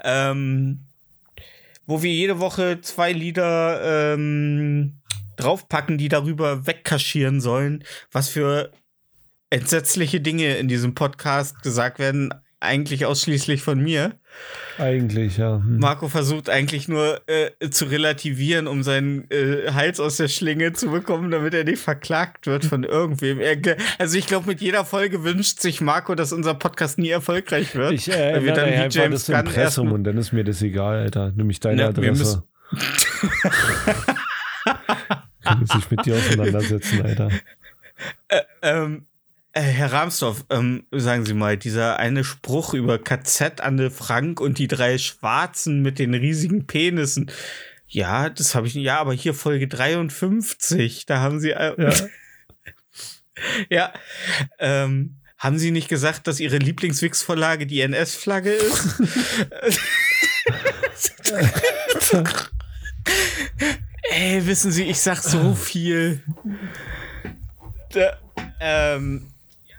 Ähm, wo wir jede Woche zwei Lieder ähm, draufpacken, die darüber wegkaschieren sollen, was für entsetzliche Dinge in diesem Podcast gesagt werden, eigentlich ausschließlich von mir. Eigentlich, ja. Hm. Marco versucht eigentlich nur äh, zu relativieren, um seinen äh, Hals aus der Schlinge zu bekommen, damit er nicht verklagt wird von irgendwem. Er, also ich glaube, mit jeder Folge wünscht sich Marco, dass unser Podcast nie erfolgreich wird. Ich äh, weil wir dann wie James das Gunn Impressum und dann ist mir das egal, Alter. Nimm ich deine Ja, Adresse. Kann ich sich mit dir auseinandersetzen, Alter. Ähm, äh, Herr Ramsdorff, ähm, sagen Sie mal, dieser eine Spruch über KZ Anne Frank und die drei Schwarzen mit den riesigen Penissen. Ja, das habe ich nicht. Ja, aber hier Folge 53, da haben Sie. Äh, Ja. ja. Ähm, haben Sie nicht gesagt, dass Ihre Lieblingswix-Vorlage die NS-Flagge ist? Ey, wissen Sie, ich sag so viel. Da, ähm,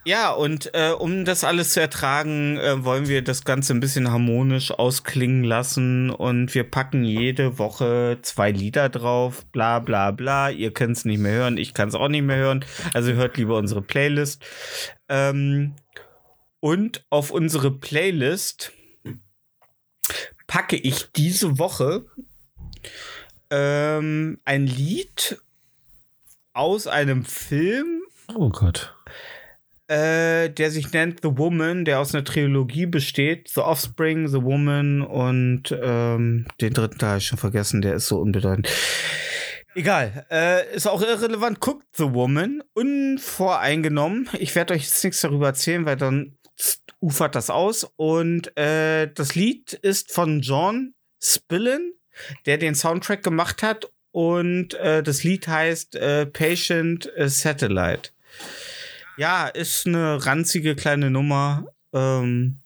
ja, und äh, um das alles zu ertragen, äh, wollen wir das Ganze ein bisschen harmonisch ausklingen lassen und wir packen jede Woche zwei Lieder drauf, bla bla bla. Ihr könnt es nicht mehr hören, ich kann es auch nicht mehr hören. Also hört lieber unsere Playlist. Ähm, und auf unsere Playlist packe ich diese Woche ähm, ein Lied aus einem Film, Oh Gott. Äh, der sich nennt The Woman, der aus einer Trilogie besteht. The Offspring, The Woman und ähm, den dritten Teil schon vergessen, der ist so unbedeutend. Egal, äh, ist auch irrelevant. Guckt The Woman, unvoreingenommen. Ich werde euch jetzt nichts darüber erzählen, weil dann ufert das aus. Und äh, das Lied ist von John Spillin, der den Soundtrack gemacht hat. Und äh, das Lied heißt äh, Patient Satellite. Ja, ist eine ranzige kleine Nummer. Ähm,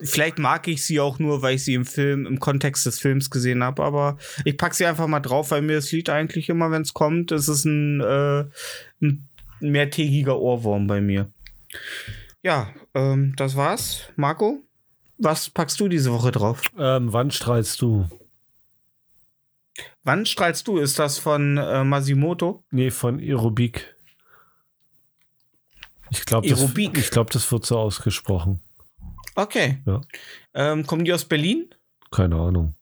vielleicht mag ich sie auch nur, weil ich sie im Film, im Kontext des Films gesehen habe, aber ich pack sie einfach mal drauf, weil mir das Lied eigentlich immer, wenn es kommt, ist es ein, äh, ein mehrtägiger Ohrwurm bei mir. Ja, ähm, das war's. Marco, was packst du diese Woche drauf? Ähm, wann strahlst du? Wann strahlst du? Ist das von äh, Masimoto? Nee, von Aerobik. Ich glaube, das, ich glaub, das wird so ausgesprochen. Okay. Ja. Ähm, kommen die aus Berlin? Keine Ahnung.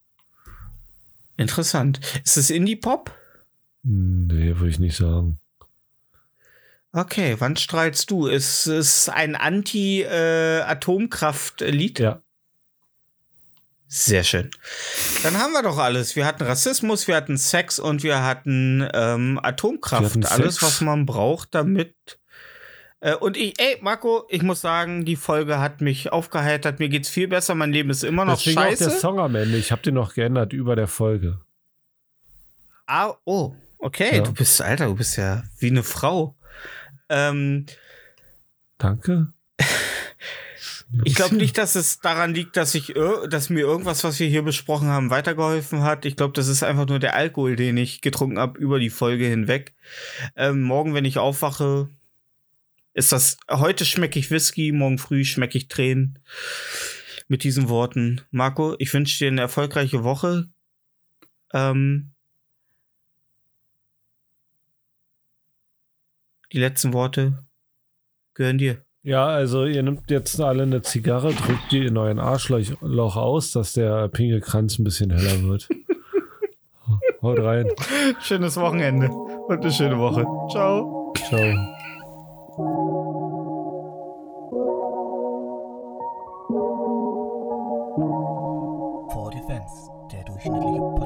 Interessant. Ist es Indie-Pop? Nee, würde ich nicht sagen. Okay, wann strahlst du? Ist es ein Anti-Atomkraft-Lied? Ja. Sehr schön. Dann haben wir doch alles. Wir hatten Rassismus, wir hatten Sex und wir hatten ähm, Atomkraft. Wir hatten alles, was man braucht, damit. Äh, und ich, ey, Marco, ich muss sagen, die Folge hat mich aufgeheitert. Mir geht's viel besser. Mein Leben ist immer noch Deswegen auch der scheiße. Song am Ende. Ich habe den noch geändert über der Folge. Ah, oh, okay. Ja. Du bist, Alter, du bist ja wie eine Frau. Ähm, Danke. Ich glaube nicht, dass es daran liegt, dass ich, dass mir irgendwas, was wir hier besprochen haben, weitergeholfen hat. Ich glaube, das ist einfach nur der Alkohol, den ich getrunken habe über die Folge hinweg. Ähm, morgen, wenn ich aufwache, ist das. Heute schmecke ich Whisky, morgen früh schmecke ich Tränen. Mit diesen Worten, Marco, ich wünsche dir eine erfolgreiche Woche. Ähm, die letzten Worte gehören dir. Ja, also ihr nehmt jetzt alle eine Zigarre, drückt die in euren Arschloch aus, dass der Pingelkranz ein bisschen heller wird. Haut rein. Schönes Wochenende und eine schöne Woche. Ciao. Ciao. For Defense, der durchschnittliche